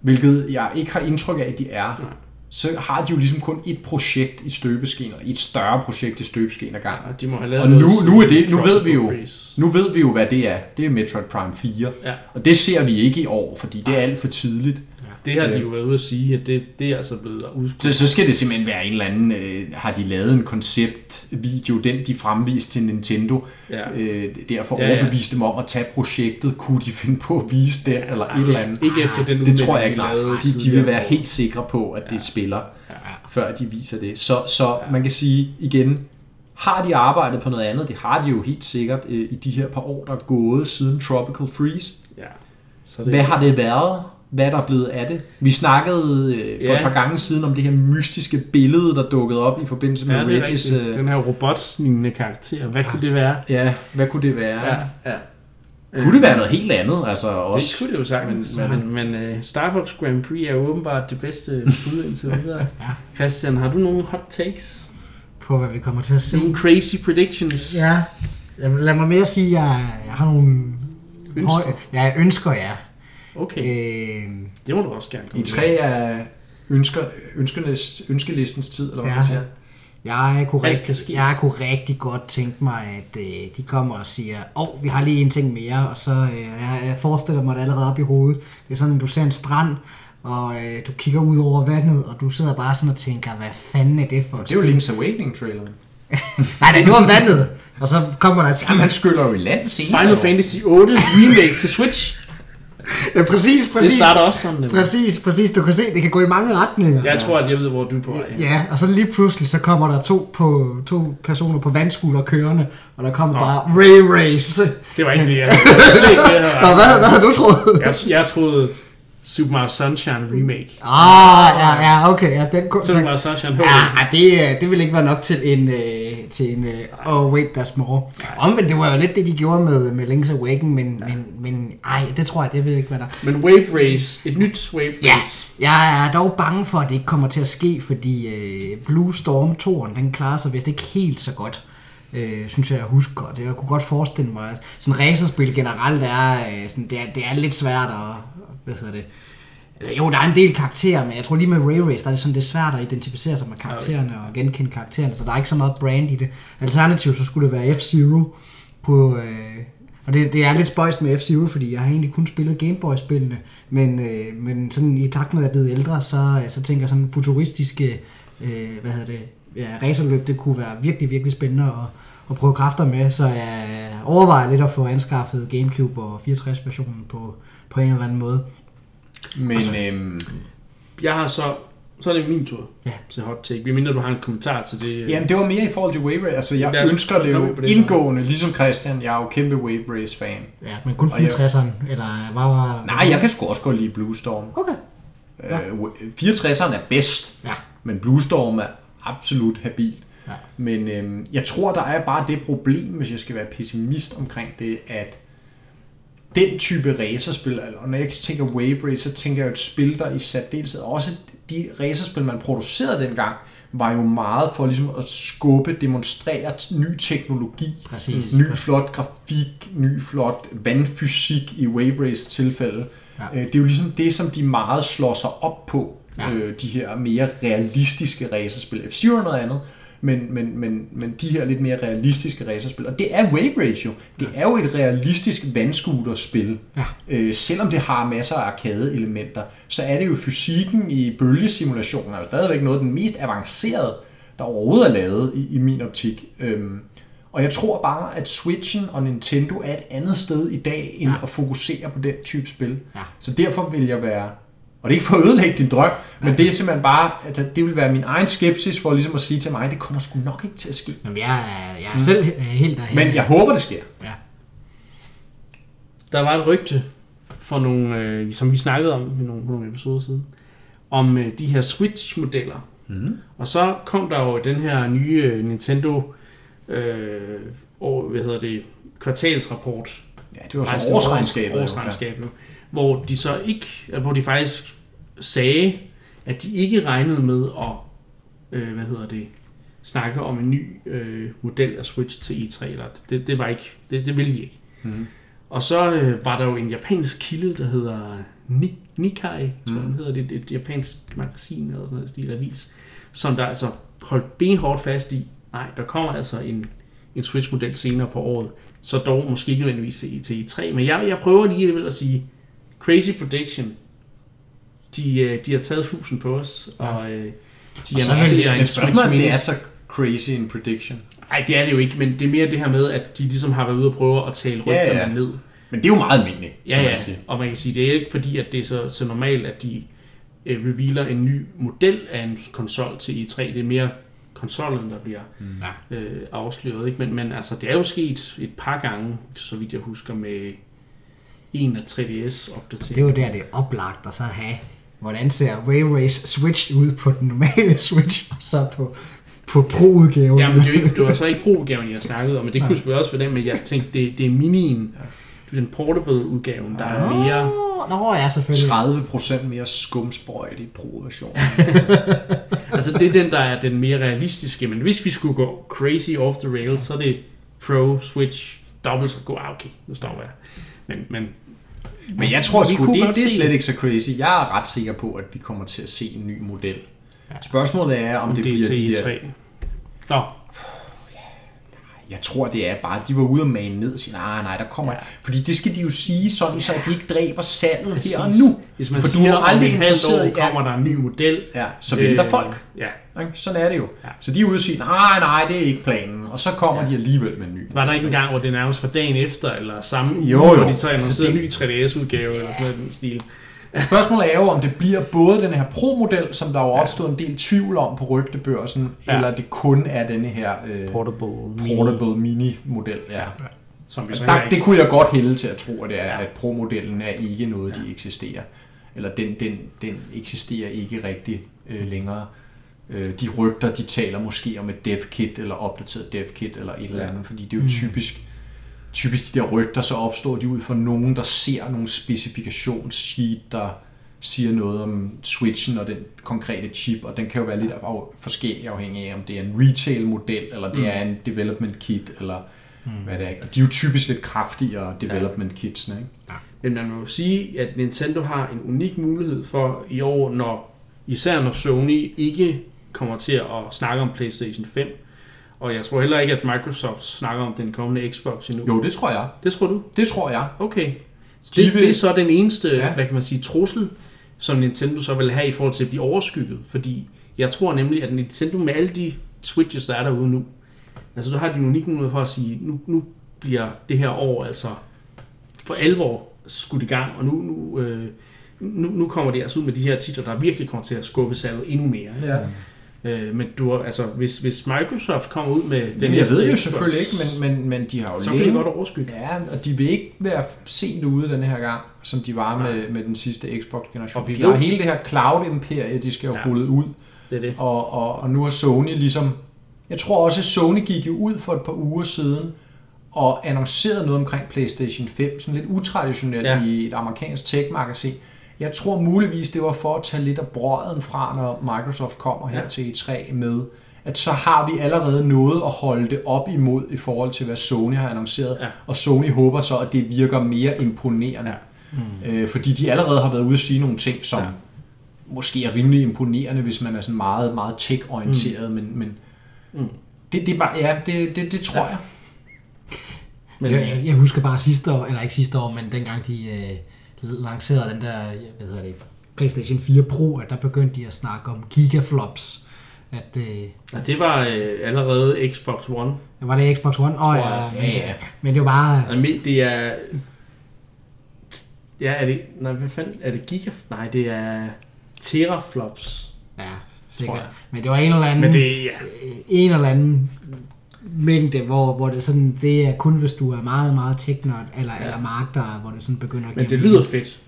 hvilket jeg ikke har indtryk af, at de er, Nej. så har de jo ligesom kun et projekt i støbeskeen, eller et større projekt i støbeskeen ad gangen. Og de må have lavet Og nu, nu er det, nu ved vi jo, nu ved vi jo, hvad det er. Det er Metroid Prime 4. Ja. Og det ser vi ikke i år, fordi det er alt for tidligt. Det har de Øh. jo været ude at sige, at det, det er altså blevet udskudt. Så, så skal det simpelthen være en eller anden, øh, har de lavet en konceptvideo, den de fremviste til Nintendo, Ja. øh, derfor Ja, ja. overbeviste dem om at tage projektet, kunne de finde på at vise det, eller et eller andet. Ikke efter den Det tror jeg ikke, de nej. De, de vil være helt sikre på, at det spiller, Ja. før de viser det. Så, så man kan sige igen, har de arbejdet på noget andet? Det har de jo helt sikkert øh, i de her par år, der er gået siden Tropical Freeze. Ja. Så det, Hvad har det været? Hvad er der blevet af det? Vi snakkede øh, for Ja. et par gange siden om det her mystiske billede, der dukkede op i forbindelse med Ja, det er Regis. Øh, Den her robotslignende karakter. Hvad kunne det være? ja, hvad kunne det være? Ja, ja. Kunne det være noget helt andet? Altså Det også, kunne det jo sagtens, Men- men, men, men uh, Star Fox Grand Prix er jo åbenbart det bedste bud indtil videre. Christian, har du nogle hot takes? På hvad vi kommer til at se. Nogle crazy predictions? Ja. Jamen, lad mig mere sige, at jeg, jeg har nogle... Ønsker? Høj, ja, jeg ønsker, ja. Okay, Øh, det må du også gerne komme I tre af ønsker, ønskelist, ønskelistens tid, eller hvad Ja. man siger. Jeg kunne, rigtig, jeg kunne rigtig godt tænke mig, at øh, de kommer og siger, åh, oh, vi har lige en ting mere, og så øh, jeg, jeg forestiller mig det allerede op i hovedet. Det er sådan, du ser en strand, og øh, du kigger ud over vandet, og du sidder bare sådan og tænker, hvad fanden er det for et Det er jo? Link's Awakening-traileren. Nej, nej, det var vandet, og så kommer der et skib. Jamen, han skyller jo i land senere. Final Fantasy 8 remake til Switch. Ja, præcis, Det præcis. starter også sådan. nemlig. Præcis, præcis. Du kan se, det kan gå i mange retninger. Jeg tror, at jeg ved, hvor du er på vej. Ja, og så lige pludselig, så kommer der to, på, to personer på vandskuter kørende, og der kommer Nå. bare Ray Race. Det var ikke det, jeg havde. Det det, Nå, hvad, hvad havde du troet? Jeg, jeg troede Super Mario Sunshine remake. Ah, ja, ja, okay. Ja, den kunne, Super Mario Sunshine HD. ja, det, øh, det vil ikke være nok til en, øh, til en øh, oh wait, there's more. Omvendt, det var jo lidt det, de gjorde med, med Link's Awakening, men, men, men ej, det tror jeg, det vil ikke være der. Men Wave Race, et nyt Wave Ja, Race. jeg er dog bange for, at det ikke kommer til at ske, fordi øh, Blue Storm 2'eren, den klarer sig vist ikke helt så godt. Øh, synes jeg, jeg husker. Det jeg kunne godt forestille mig, at sådan racerspil generelt er, øh, sådan, det er, det er lidt svært at, hvad hedder det, jo, der er en del karakterer, men jeg tror lige med Ray Race, der er det sådan, det er svært at identificere sig med karaktererne og genkende karaktererne, så der er ikke så meget brand i det. Alternativt så skulle det være F-Zero på... Øh, og det, det er lidt spøjst med F-Zero, fordi jeg har egentlig kun spillet Gameboy-spillene, men, øh, men sådan i takt med at jeg er blevet ældre, så, så tænker jeg sådan futuristiske, øh, hvad hedder det, ja, racerløb, det kunne være virkelig, virkelig spændende at, at prøve kræfter med, så jeg overvejer lidt at få anskaffet Gamecube og 64-versionen på, på en eller anden måde. Men Altså- øhm, Jeg har så... Så er det min tur Ja. til hot take. Vi mindre du har en kommentar til det. jamen, det var mere i forhold til Wave Race. Altså, jeg Lad os ønsker det komme jo på det. indgående, ligesom Christian. Jeg er jo kæmpe Wave Race-fan. Ja, men kun Og jeg- 64'eren, eller hvad var... Nej, jeg kan sgu også godt lide Blue Storm. Okay. Ja. Øh, 64'eren er bedst, Ja. men Blue Storm er absolut habil. Ja. Men øhm, jeg tror, der er bare det problem, hvis jeg skal være pessimist omkring det, at den type racerspil, og når jeg tænker Wave Race, så tænker jeg jo et spil, der i særdeleshed, også de racerspil, man producerede dengang, var jo meget for ligesom at skubbe, demonstrere ny teknologi, Præcis. ny flot grafik, ny flot vandfysik i Wave Race tilfælde. Ja. Ja. Det er jo ligesom det, som de meget slår sig op på, Ja. ja. øh, de her mere realistiske racerspil. F-Zero er noget andet, men, men, men, men de her lidt mere realistiske racerspil. Og det er Wave Ratio. Det er jo et realistisk vandscooterspil. Ja. Øh, selvom det har masser af arcade-elementer, så er det jo fysikken i bølgesimulationen er jo stadigvæk noget af den mest avancerede, der overhovedet er lavet i, i min optik. Øhm, og jeg tror bare, at Switchen og Nintendo er et andet sted i dag, end ja. at fokusere på den type spil. Ja. Så derfor vil jeg være... Og det er ikke for at ødelægge din drøm, men det er simpelthen bare, altså, det vil være min egen skepsis for ligesom at sige til mig, det kommer sgu nok ikke til at ske. Jamen, jeg, er- jeg er selv øh, helt derhen. Men jeg håber, det sker. Ja. Der var et rygte for nogle, øh, som vi snakkede om i nogle, nogle episoder siden, om øh, de her Switch-modeller. Mm. Og så kom der jo den her nye øh, Nintendo øh, år, hvad hedder det, kvartalsrapport. Ja, det var så Faktisk årsregnskabet. jo. Hvor de så ikke, øh, hvor de faktisk sagde, at de ikke regnede med at, øh, hvad hedder det, snakke om en ny øh, model af Switch til E3. Eller det, det var ikke, det, det ville de ikke. Mhm. Og så øh, var der jo en japansk kilde, der hedder Ni- Nikkei, tror jeg, den hedder. Det et, et japansk magasin eller sådan noget stil avis, som der altså holdt benhårdt fast i, nej, der kommer altså en, en Switch-model senere på året, så dog måske ikke nødvendigvis til, til E3. Men jeg, jeg prøver lige at sige, crazy prediction, de, øh, de har taget fusen på os, og øh, de Og er annoncerer en Mini. det er så crazy en prediction. Nej, det er det jo ikke, men det er mere det her med, at de ligesom har været ude og prøve at tale Ja, rygterne ja. ned. Men det er jo meget almindeligt, Ja, ja, sige. og man kan sige, det er ikke fordi, at det er så, så normalt, at de øh, revealer en ny model af en konsol til E3. Det er mere konsollen, der bliver Ja. øh, afsløret. Ikke? Men, men altså, det er jo sket et par gange, så vidt jeg husker, med en af 3DS opdatering. Det er jo der, det er oplagt at så have, hvordan ser Wave Race Switch ud på den normale Switch, og så på, på Pro-udgaven. Ja, men det, er ikke, det var så ikke pro-udgaven, jeg snakkede om, men det kunne selvfølgelig også være den, men jeg tænkte, det, det er minien, det er den portable udgaven, der er mere... Nå, ja, selvfølgelig. 30% mere skumsprøjt i pro-version. Altså, det er den, der er den mere realistiske, men hvis vi skulle gå crazy off the rails, så er det Pro, Switch, dobbelt så god. Ah, okay, nu stopper jeg. Men, men Men jeg tror sgu, det, det er slet ikke så crazy. Jeg er ret sikker på, at vi kommer til at se en ny model. Ja. Spørgsmålet er, om, om det, det, bliver er til de E3. der... Nå, Jeg tror, det er bare, at de var ude og mane ned og sige, nej, nej, der kommer... Ja. Ja. Fordi det skal de jo sige sådan, så at de ikke dræber salget Præcis. her og nu. hvis man For du siger, er om aldrig interesseret år i- ja. kommer der en ny model. Ja, så venter øh, folk. Ja. Ikke? Sådan er det jo. Ja. Så de er ude og sige, nej, nej, det er ikke planen. Og så kommer Ja. de alligevel med en ny. Var der ikke en gang, hvor det nærmest var dagen efter, eller samme uge, Jo, hvor de så Altså, en ny 3DS-udgave, eller sådan noget den stil. Spørgsmålet er jo, om det bliver både den her Pro-model, som der jo opstod en del tvivl om på rygtebørsen, Ja. ja. eller det kun er denne her øh, Portable. portable mini-model. Ja. Som vi så Der, det kunne jeg godt hælde til at tro, at det er, Ja. ja. at Pro-modellen er ikke noget, Ja. de eksisterer. Eller den, den, den eksisterer ikke rigtig øh, længere. Øh, de rygter, de taler måske om et dev-kit, eller opdateret dev-kit, eller et eller Ja. andet, fordi det er jo Mm. typisk, typisk de der rygter, så opstår de ud fra nogen, der ser nogle specifikationssheet, der siger noget om switchen og den konkrete chip, og den kan jo være lidt af, forskellig afhængig af, om det er en retail-model, eller det Mm. er en development kit, eller mm. hvad det er. Og de er jo typisk lidt kraftigere development kitsene, ikke? Men man må jo sige, at Nintendo har en unik mulighed for i år, når især når Sony ikke kommer til at snakke om PlayStation 5, og jeg tror heller ikke, at Microsoft snakker om den kommende Xbox endnu. Jo, det tror jeg. Det tror du? Det tror jeg. Okay. De det, vil- det er så den eneste. Ja. hvad kan man sige, trussel, som Nintendo så vil have i forhold til at blive overskygget. Fordi jeg tror nemlig, at Nintendo med alle de Switches, der er derude nu, altså der har de en unik mulighed for at sige, nu, nu bliver det her år altså for alvor skudt i gang, og nu, nu, øh, nu, nu kommer det altså ud med de her titler, der virkelig kommer til at skubbe salget endnu mere. Ikke? Ja. Øh, men du, altså, hvis, hvis Microsoft kommer ud med den Den jeg ved jo selvfølgelig ikke, men, men, men de har jo så kan de længe... godt overskygge. Ja, og de vil ikke være sent ude den her gang, som de var med, med den sidste Xbox-generation. Og vi De har hele det her cloud-imperie, de skal jo Ja. rullet ud. Det er det. Og, og, og nu er Sony ligesom... Jeg tror også, at Sony gik jo ud for et par uger siden og annoncerede noget omkring PlayStation 5, sådan lidt utraditionelt ja. i et amerikansk tech-magasin. Jeg tror muligvis, det var for at tage lidt af brøden fra, når Microsoft kommer her Ja. til E3 med, at så har vi allerede noget at holde det op imod i forhold til, hvad Sony har annonceret. Ja. Og Sony håber så, at det virker mere imponerende. Ja. Øh, fordi de allerede har været ude at sige nogle ting, som Ja. måske er rimelig imponerende, hvis man er sådan meget, meget tech-orienteret, mm. men, men, Mm. Det, det er bare, ja, det, det, det tror Ja. jeg. Men, jeg, jeg, jeg husker bare sidste år, eller ikke sidste år, men dengang de øh, lancerede den der, hvad hedder det, PlayStation 4 Pro, at der begyndte de at snakke om gigaflops. At, øh, ja, det var øh, allerede Xbox One. var det Xbox One? Åh oh, ja, men, Ja, ja. men det var bare... Altså, det er... Ja, er det... Nej, hvad fanden? Er det giga... Nej, det er teraflops. Ja, sikkert. Men det var en eller anden... Men det, ja. en eller anden mængde, hvor, hvor det sådan, det er kun hvis du er meget, meget teknørd, eller, Ja. ja. eller magter, hvor det sådan begynder at Men det lyder fedt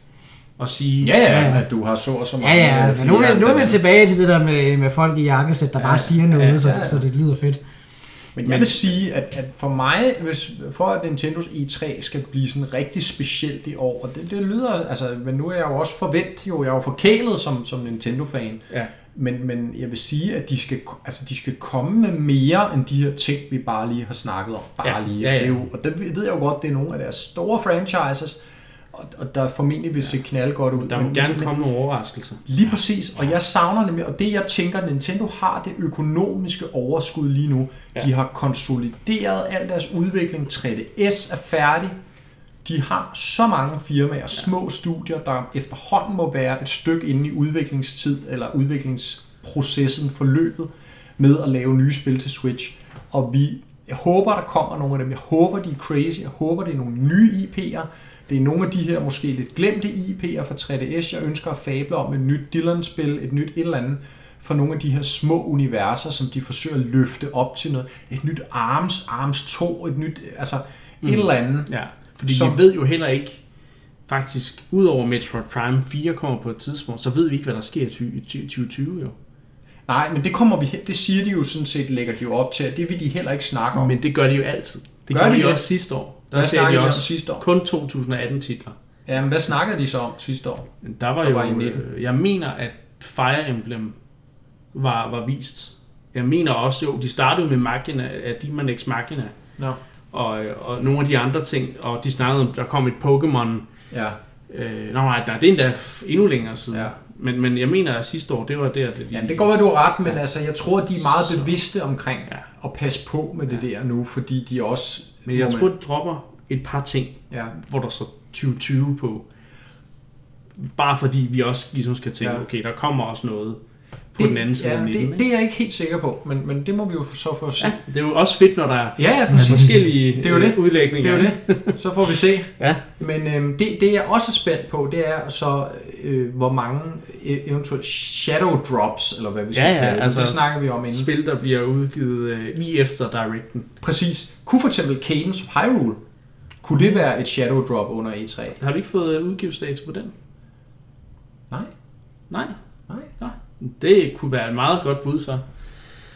at sige... Ja, ja, Ja. at du har så og så Ja, mange... ja, øh, men nu, er vi- nu er vi tilbage til det der med, med folk i jakkesæt, der Ja, bare siger noget, ja, så, ja, det, ja. så det lyder fedt. Men jeg vil sige, at, at for mig, hvis, for at Nintendos E3 skal blive sådan rigtig specielt i år, og det, det lyder, altså, men nu er jeg jo også forvent, jo, jeg er jo forkælet som, som Nintendo-fan, Ja. Men, men jeg vil sige, at de skal, altså, de skal komme med mere end de her ting, vi bare lige har snakket om. Bare Ja, lige. ja, ja. Det er jo, og det ved jeg jo godt, det er nogle af deres store franchises, og, og der formentlig vil se knald godt ud. Der må men, gerne men, komme nogle overraskelser. Lige præcis, og jeg savner nemlig, og det jeg tænker, Nintendo har det økonomiske overskud lige nu. Ja. Ja. De har konsolideret al deres udvikling, 3DS er færdig. De har så mange firmaer, små studier, der efterhånden må være et stykke inde i udviklingstid, eller udviklingsprocessen, forløbet, med at lave nye spil til Switch. Og vi, jeg håber, der kommer nogle af dem. Jeg håber, de er crazy. Jeg håber, det er nogle nye IP'er. Det er nogle af de her måske lidt glemte IP'er fra 3DS, jeg ønsker at fable om. Et nyt Dylan-spil, et nyt et eller andet for nogle af de her små universer, som de forsøger at løfte op til noget. Et nyt Arms, Arms 2, et nyt, altså mm. et eller andet. Ja, fordi Som- vi ved jo heller ikke, faktisk, udover Metroid Prime 4 kommer på et tidspunkt, så ved vi ikke, hvad der sker i 20- i 2020 jo. Nej, men det kommer vi, det siger de jo sådan set, lægger de jo op til, at det vil de heller ikke snakke om. Men det gør de jo altid. Det Gør gør de de det? også sidste år. Der Hvad sagde de også sidste år? kun 2018 titler. Ja, men hvad snakkede de så om sidste år? Der var Der jo, var 19. øh, jeg mener, at Fire Emblem var, var vist. Jeg mener også, jo, de startede med Machina, af Demon X Machina, Nå. Og, og nogle af de andre ting, og de snakkede om, der kom et Pokémon. Ja, Øh, nej, der, det er endda endnu længere siden. Ja. Men, men jeg mener, at sidste år, det var der, det de... ja det går godt, du har ret, men altså, jeg tror, de er meget Så- bevidste omkring Ja. at passe på med det der nu, fordi de også... Men jeg tror, de dropper et par ting, Ja, hvor der så 2020 på. Bare fordi vi også ligesom skal tænke, Ja. okay, der kommer også noget på det, den anden side ja, af 19. det, det er jeg ikke helt sikker på, men, men det må vi jo så få at se. ja, det er jo også fedt, når der er Ja, ja, forskellige Det er jo det. øh, udlægninger. Det er jo det. Så får vi se. Ja. Men øhm, det, det, jeg også er spændt på, det er så, øh, hvor mange e- eventuelt shadow drops, eller hvad vi skal Ja, ja, kalde det. altså- Det snakker vi om inden. Spil, der bliver udgivet øh, lige efter Directen. Præcis. Kunne for eksempel Cadence of Hyrule, kunne det være et shadow drop under E E3? Har vi ikke fået øh, udgivsdato på den? Nej. Nej. Nej. Nej. Det kunne være et meget godt bud for.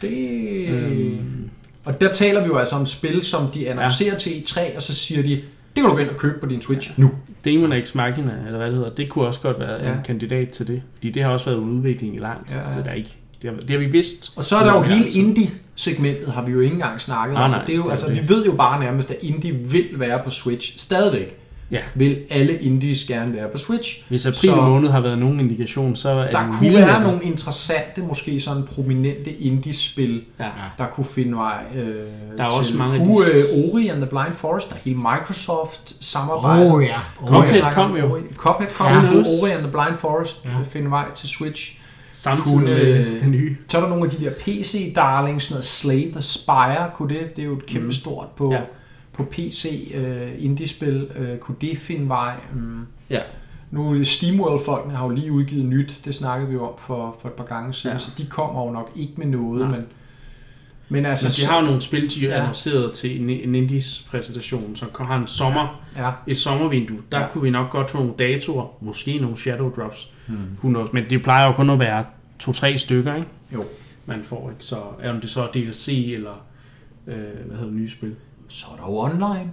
Det... Øhm, Og der taler vi jo altså om spil, som de annoncerer ja. til E3, og så siger de, det kan du gå ind og købe på din Switch nu. Demon X Machina, eller hvad det hedder, det kunne også godt være Ja. en kandidat til det. Fordi det har også været en udvikling i lang tid, Ja, ja. så der er ikke... Det har, det har vi vidst. Og så er der jo Ja, hele altså. indie-segmentet, har vi jo ikke engang snakket Nej, om. nej, Og det er jo, det er altså, det. vi ved jo bare nærmest, at indie vil være på Switch. Stadigvæk Ja. vil alle indies gerne være på Switch. Hvis april Så- måned har været nogen indikation, så er Der kunne være det. nogle interessante, måske sådan prominente indie-spil, Ja. der kunne finde vej øh, Der er til. også mange kunne, øh, Ori and the Blind Forest, der er hele Microsoft samarbejde. Åh oh, ja. Oh, Cuphead kom jo. Ori. Cuphead kom Ja. Ori and the Blind Forest Ja. ja. finde vej til Switch. Samtidig kunne, med øh, den nye. Så er der nogle af de der PC-darlings, sådan noget Slay the Spire, kunne det, det er jo et kæmpe Mm. stort på, Ja. Ja. på PC uh, indie-spil, uh, kunne det finde vej? Um, Ja. Nu er SteamWorld-folkene har jo lige udgivet nyt, det snakkede vi jo om for, for et par gange siden, Ja. ja. så de kommer jo nok ikke med noget, Nej. men, men altså... Altså, de har jo nogle spil, de Ja. annonceret til en, en Indies præsentation, som har en sommer, Ja, et sommervindue. Der Ja. kunne vi nok godt få nogle datoer, måske nogle shadow drops. Who knows? Men det plejer jo kun at være to-tre stykker, ikke? Jo. Man får ikke. Så om det så er DLC eller øh, hvad hedder det, nye spil. Så er der jo online.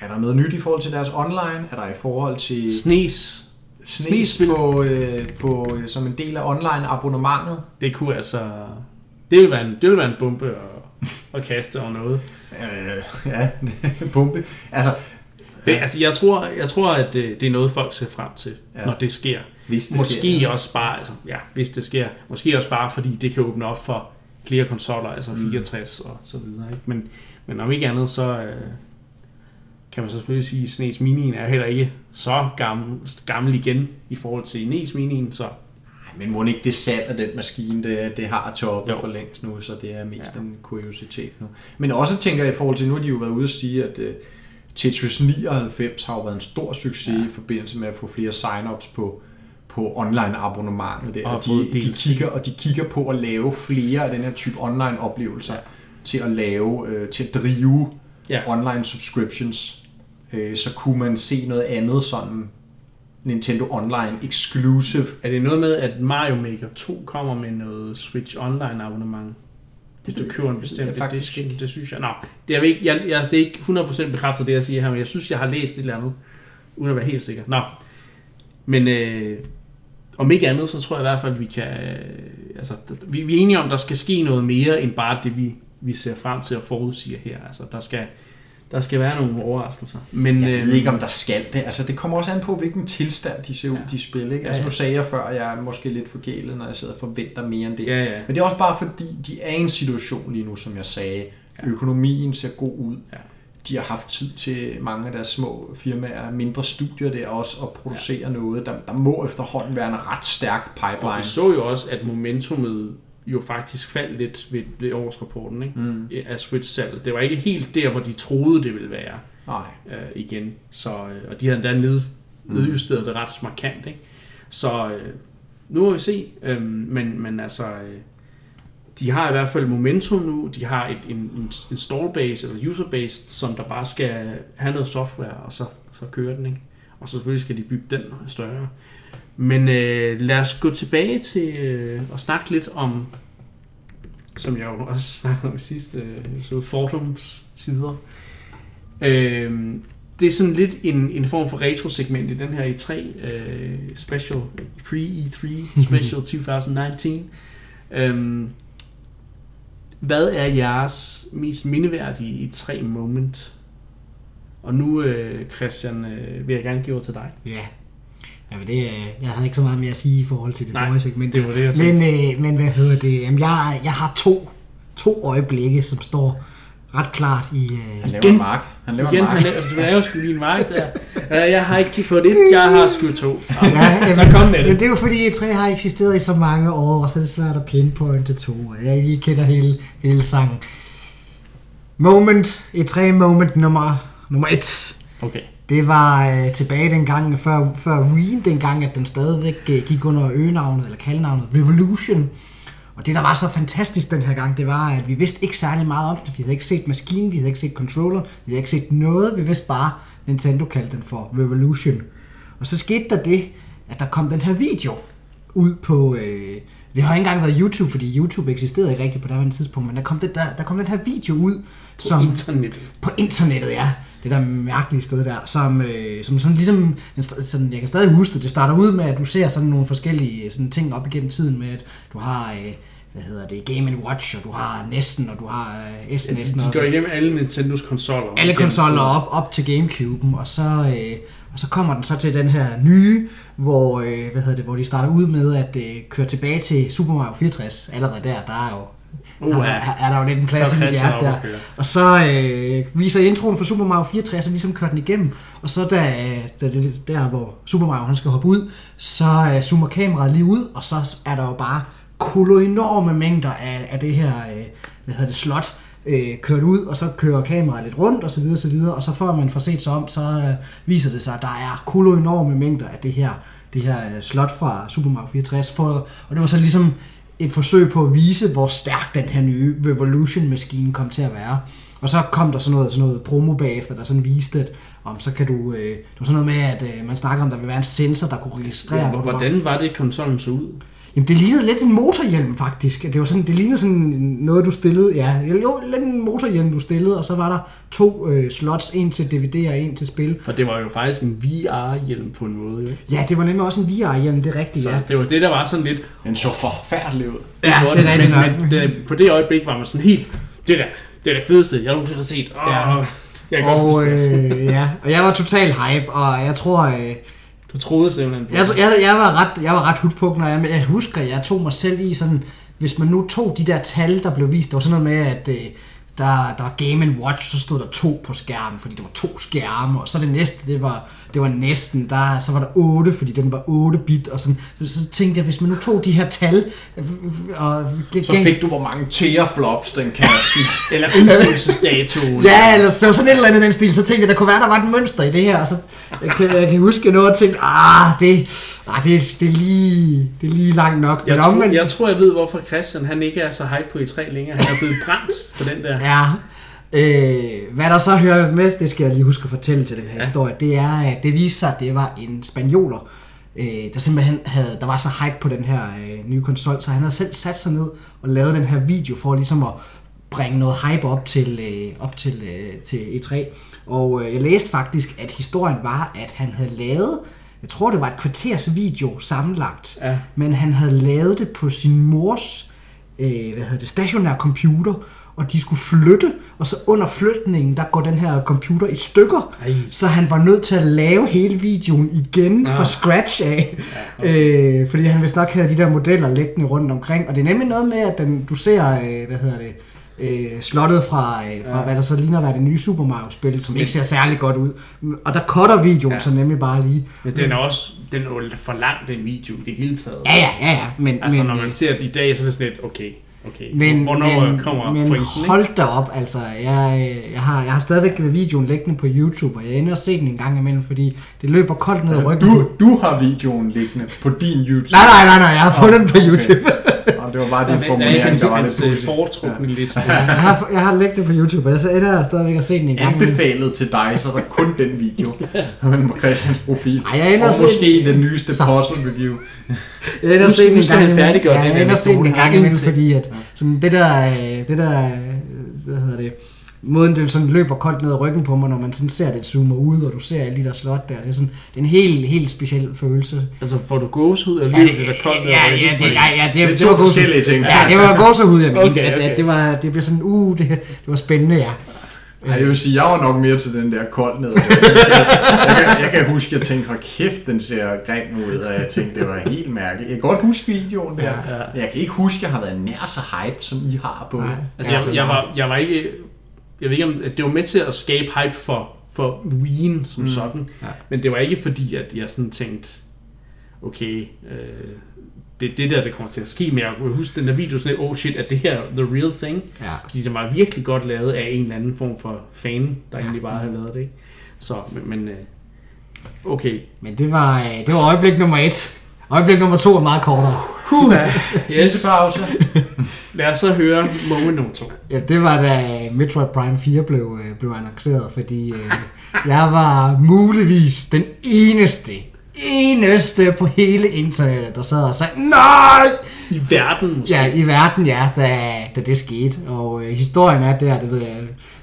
Er der noget nyt i forhold til deres online? Er der i forhold til Snes, snes Snespil. på, øh, på, øh, som en del af online abonnementet? det kunne altså... Det ville være en, det ville være en bombe at, at kaste over noget. Øh, ja, pumpe. Altså, Det, altså, jeg tror, jeg tror, at det, det er noget, folk ser frem til, ja. Når det sker. hvis det Måske sker, ja. også bare, altså, ja, hvis det sker, måske også bare, fordi det kan åbne op for flere konsoller, altså 64 og så videre. Ikke? Men, men om ikke andet, så øh, kan man så selvfølgelig sige, at SNES Mini'en er heller ikke så gammel, gammel igen i forhold til NES Mini'en, så Men må ikke det salg af den maskine, det, det har toppet Jo. for længst nu, så det er mest Ja. en kuriositet nu. Men også tænker jeg i forhold til, nu har de jo været ude at sige, at uh, Tetris 99 har jo været en stor succes Ja. i forbindelse med at få flere sign-ups på, på online abonnementet der. Og de, de, kigger, og de kigger på at lave flere af den her type online oplevelser Ja. Til at lave, øh, til at drive ja. online subscriptions, øh, så kunne man se noget andet sådan Nintendo Online exclusive. Er det noget med, at Mario Maker 2 kommer med noget Switch Online abonnement? Hvis du Det- køber en det bestemt jeg faktisk ikke. det synes jeg. Nå, det er, ikke, jeg, jeg, det er ikke 100% bekræftet, det jeg siger her, men jeg synes, jeg har læst et eller andet, uden at være helt sikker. Nå, men øh, om ikke andet, så tror jeg i hvert fald, at vi kan... Øh, altså, vi, vi er enige om, at der skal ske noget mere, end bare det, vi, vi ser frem til at forudsige her. Altså, der skal, der skal være nogle overraskelser. Men, Jeg ved ikke, om der skal det. Altså, det kommer også an på, hvilken tilstand de ser ud, Ja. de spil. Ikke? Ja, Altså, ja. nu sagde jeg før, at jeg er måske lidt forkælet, når jeg sidder og forventer mere end det. Ja, ja. Men det er også bare fordi, de er i en situation lige nu, som jeg sagde. Ja. Økonomien ser god ud. Ja. De har haft tid til mange af deres små firmaer, mindre studier der også, at producere ja. noget. Der, der må efterhånden være en ret stærk Og pipeline. vi så jo også, at momentumet jo faktisk faldt lidt ved, ved årsrapporten ikke? Mm. af Switch-salget. Det var ikke helt der, hvor de troede, det ville være Nej. øh, igen. Så, øh, og de havde endda ned, nedjusteret det ret markant. Ikke? Så øh, nu må vi se. Øh, men, men altså, øh, de har i hvert fald momentum nu. De har et, en, en install base eller user base, som der bare skal have noget software, og så, så kører den. Ikke? Og så selvfølgelig skal de bygge den større. Men øh, lad os gå tilbage til øh, og snakke lidt om, som jeg jo også snakkede om i sidste øh, så Fortums tider. Øh, det er sådan lidt en, en form for retro-segment i den her E3 øh, special, pre-E3 special 2019. Øhm, hvad er jeres mest mindeværdige E3 moment? Og nu, øh, Christian, øh, vil jeg gerne give over til dig. Ja. Jamen det, øh, jeg havde ikke så meget mere at sige i forhold til det Nej, forrige segment. det var det, jeg tænkte. men, øh, men hvad hedder det? Jamen, jeg, jeg har to, to øjeblikke, som står ret klart i... Han Øh, laver Igen- en mark. Han laver Igen, en mark. han laver, du laver sgu lige en mark der. Jeg har ikke fået et, jeg har sgu to. ja, Så kom med Men det. det er jo fordi, E3 har eksisteret i så mange år, og så er det svært at pinpointe to. Jeg lige kender hele, hele sangen. Moment, E3 moment nummer, nummer et. Okay. Det var øh, tilbage dengang, før, før Wii, dengang, at den stadigvæk øh, gik under øgenavnet, eller kaldnavnet Revolution. Og det, der var så fantastisk den her gang, det var, at vi vidste ikke særlig meget om det. Vi havde ikke set maskinen, vi havde ikke set controller, vi havde ikke set noget. Vi vidste bare, Nintendo kaldte den for Revolution. Og så skete der det, at der kom den her video ud på... Øh, det har ikke engang været YouTube, fordi YouTube eksisterede ikke rigtigt på det her tidspunkt, men der kom, det, der, der kom den her video ud, På som... internettet. På internettet, ja. Det der mærkelige sted der, som, øh, som sådan ligesom, sådan, jeg kan stadig huske det, det starter ud med, at du ser sådan nogle forskellige sådan ting op igennem tiden med, at du har, øh, hvad hedder det, Game Watch, og du har Nesten, og du har øh, Ja, SNES'en. de, de går igennem alle Nintendos konsoller. alle konsoller op, op til Gamecube'en, og så, øh, og så kommer den så til den her nye, hvor, øh, hvad hedder det, hvor de starter ud med at øh, køre tilbage til Super Mario 64. Allerede der, der er jo Uh, der, ja. er, er der jo lidt en klasse i oppe der. Og så øh, viser introen for Super Mario 64, og ligesom kører den igennem. Og så da, da det, der, hvor Super Mario han skal hoppe ud, så øh, zoomer kameraet lige ud, og så er der jo bare kolo enorme mængder af, af det her, øh, hvad hedder det, slot, øh, kørt ud, og så kører kameraet lidt rundt, og så videre, så videre, og så før man får set sig om, så øh, viser det sig, at der er kolo enorme mængder af det her, det her øh, slot fra Super Mario 64, for, og det var så ligesom et forsøg på at vise, hvor stærk den her nye Revolution-maskine kom til at være. Og så kom der sådan noget, sådan noget promo bagefter, der sådan viste, at om så kan du, øh, det var sådan noget med, at øh, man snakker om, at der vil være en sensor, der kunne registrere, Ja, hvor hvordan var det, konsollen så ud? Jamen, det lignede lidt en motorhjelm, faktisk. Det var sådan, det lignede sådan noget, du stillede, ja, jo, lidt en motorhjelm, du stillede, og så var der to øh, slots, en til DVD og en til spil. For det var jo faktisk en VR-hjelm på en måde, jo. ikke? Ja, det var nemlig også en VR-hjelm, det er rigtigt, Så ja. det var det, der var sådan lidt... Den så forfærdelig ud. Ja, gjorde det er rigtigt men, nok. men det, på det øjeblik var man sådan helt... Det der, det er det fedeste, jeg nogensinde har set. Oh, Ja. Jeg kan godt Og, huske det. øh, ja, og jeg var total hype, og jeg tror, øh, Du troede simpelthen på Jeg, jeg, jeg, var ret, jeg var ret den, og jeg, jeg husker, jeg tog mig selv i sådan, hvis man nu tog de der tal, der blev vist, det var sådan noget med, at øh, der, der var Game Watch, så stod der to på skærmen, fordi der var to skærme, og så det næste, det var, det var næsten, der, så var der 8, fordi den var 8 bit, og sådan, så tænkte jeg, hvis man nu tog de her tal, og Så fik du, hvor mange teraflops den kasten. Eller udgivelsesdatoen. Ja, eller så sådan et eller andet i den stil, så tænkte jeg, der kunne være, der var et mønster i det her, og så jeg kan, jeg kan huske noget og tænkte, ah, det, ah, det, er- det, er lige, det er lige langt nok. Jeg, Men tror, omvendt- jeg tror, jeg ved, hvorfor Christian han ikke er så hype på E3 længere. Han er blevet brændt på den der. Ja. Øh, hvad der så hører med, det skal jeg lige huske at fortælle til den her ja. historie, det er, at det viste sig, at det var en spanioler, øh, der simpelthen havde, der var så hype på den her øh, nye konsol, så han havde selv sat sig ned og lavet den her video for ligesom at bringe noget hype op til, øh, op til, øh, til E3. Og øh, jeg læste faktisk, at historien var, at han havde lavet, jeg tror det var et kvarters video sammenlagt, Ja. men han havde lavet det på sin mors øh, hvad hedder det, stationær computer, og de skulle flytte, og så under flytningen, der går den her computer i stykker, Ej. så han var nødt til at lave hele videoen igen fra Ah. scratch af, øh, fordi han vist nok havde de der modeller liggende rundt omkring, og det er nemlig noget med, at den, du ser, øh, hvad hedder det, øh, slottet fra, øh, fra ja. hvad der så ligner at være det nye Super Mario-spil, som ikke ser særlig godt ud, og der cutter videoen ja. Ja. så nemlig bare lige. Men den er også den er for lang, den video, i det hele taget. Ja, ja, ja, ja, men, Altså, men, når øh, man ser det i dag, så er det sådan lidt, okay, okay. Men, Hvornår men, kommer men pointen, ikke? hold da op, altså, jeg, jeg, har, jeg har stadigvæk videoen liggende på YouTube, og jeg ender at se den en gang imellem, fordi det løber koldt ned ad ryggen. Du, du har videoen liggende på din YouTube. Nej, nej, nej, nej, jeg har fundet den på okay. YouTube. Det var bare din ikke formulering, der var lidt hans øh, pudsig. foretrukne liste. jeg, har, jeg har lægget det på YouTube, og så ender jeg stadigvæk at se den en gang. Anbefalet til dig, så er der kun den video. Men på Christians profil. Ej, jeg ender og måske den nyeste puzzle review. Jeg ender at se den en gang imellem. Ja, den jeg ender at se den en gang imellem, fordi at sådan det der, øh, det der, øh, hvad hedder det, måden det sådan løber koldt ned ad ryggen på mig, når man sådan ser det zoomer ud, og du ser alle de der slot der, det er sådan, det er en helt, helt speciel følelse. Altså, får du gåsehud, eller lyder det der koldt? ned Ja, ryggen ja, det, nej, ja, det, Det er to forskellige ting. Ja, det var gåsehud, jeg mente. Okay, At, okay. at det, var, det blev sådan, uh, det, det var spændende, ja. Ej, jeg vil sige, jeg var nok mere til den der kold ned. Jeg, jeg, kan, jeg kan huske, jeg tænkte, hold kæft, den ser grim ud, og jeg tænkte, det var helt mærkeligt. Jeg kan godt huske videoen der, Ja. men jeg kan ikke huske, at jeg har været nær så hyped, som I har på Nej. Altså, Ja, jeg, jeg, var, jeg var ikke... Jeg ved ikke, om det var med til at skabe hype for, for Wien som mm. sådan. Ja. Men det var ikke fordi, at jeg sådan tænkte, okay, øh, det er det der, der kommer til at ske. Men jeg kunne huske den der video sådan lidt, oh shit, er det her the real thing? Ja. Fordi det var virkelig godt lavet af en eller anden form for fan, der Ja. egentlig bare havde lavet det. Ikke? Så, men, men øh, okay. Men det var, øh, det var øjeblik nummer et. Øjeblik nummer to er meget kortere. Yes. Tissepause. Lad os så høre moment nummer to. Ja, det var da Metroid Prime 4 blev, øh, blev annonceret, fordi øh, jeg var muligvis den eneste, eneste på hele internettet, der sad og sagde, nej! I verden måske. Ja, i verden, ja, da, da det skete. Og øh, historien er der, det ved jeg,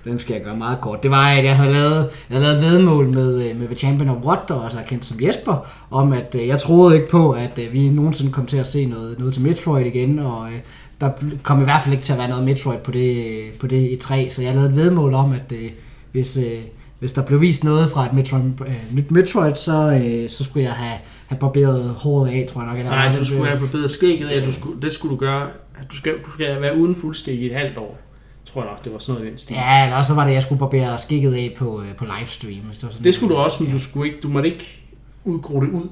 den skal jeg gøre meget kort. Det var, at jeg havde lavet, jeg havde lavet vedmål med, øh, med The Champion of What, der også er kendt som Jesper, om at øh, jeg troede ikke på, at øh, vi nogensinde kom til at se noget, noget til Metroid igen, og øh, der kom i hvert fald ikke til at være noget Metroid på det, på det i 3 så jeg lavede et vedmål om, at øh, hvis, øh, hvis der blev vist noget fra et Metroid, øh, nyt Metroid, så, øh, så skulle jeg have, have barberet håret af, tror jeg nok. Eller Nej, du skulle have forbedret skægget af, du skulle, det skulle du gøre. Du skal, du skal være uden fuldskæg i et halvt år. Tror jeg nok, det var sådan noget i den stil. Ja, eller også var det, at jeg skulle barbere skægget af på, øh, på livestream. var sådan Det skulle du også, men du, skulle ikke, du måtte ikke udgro det ud.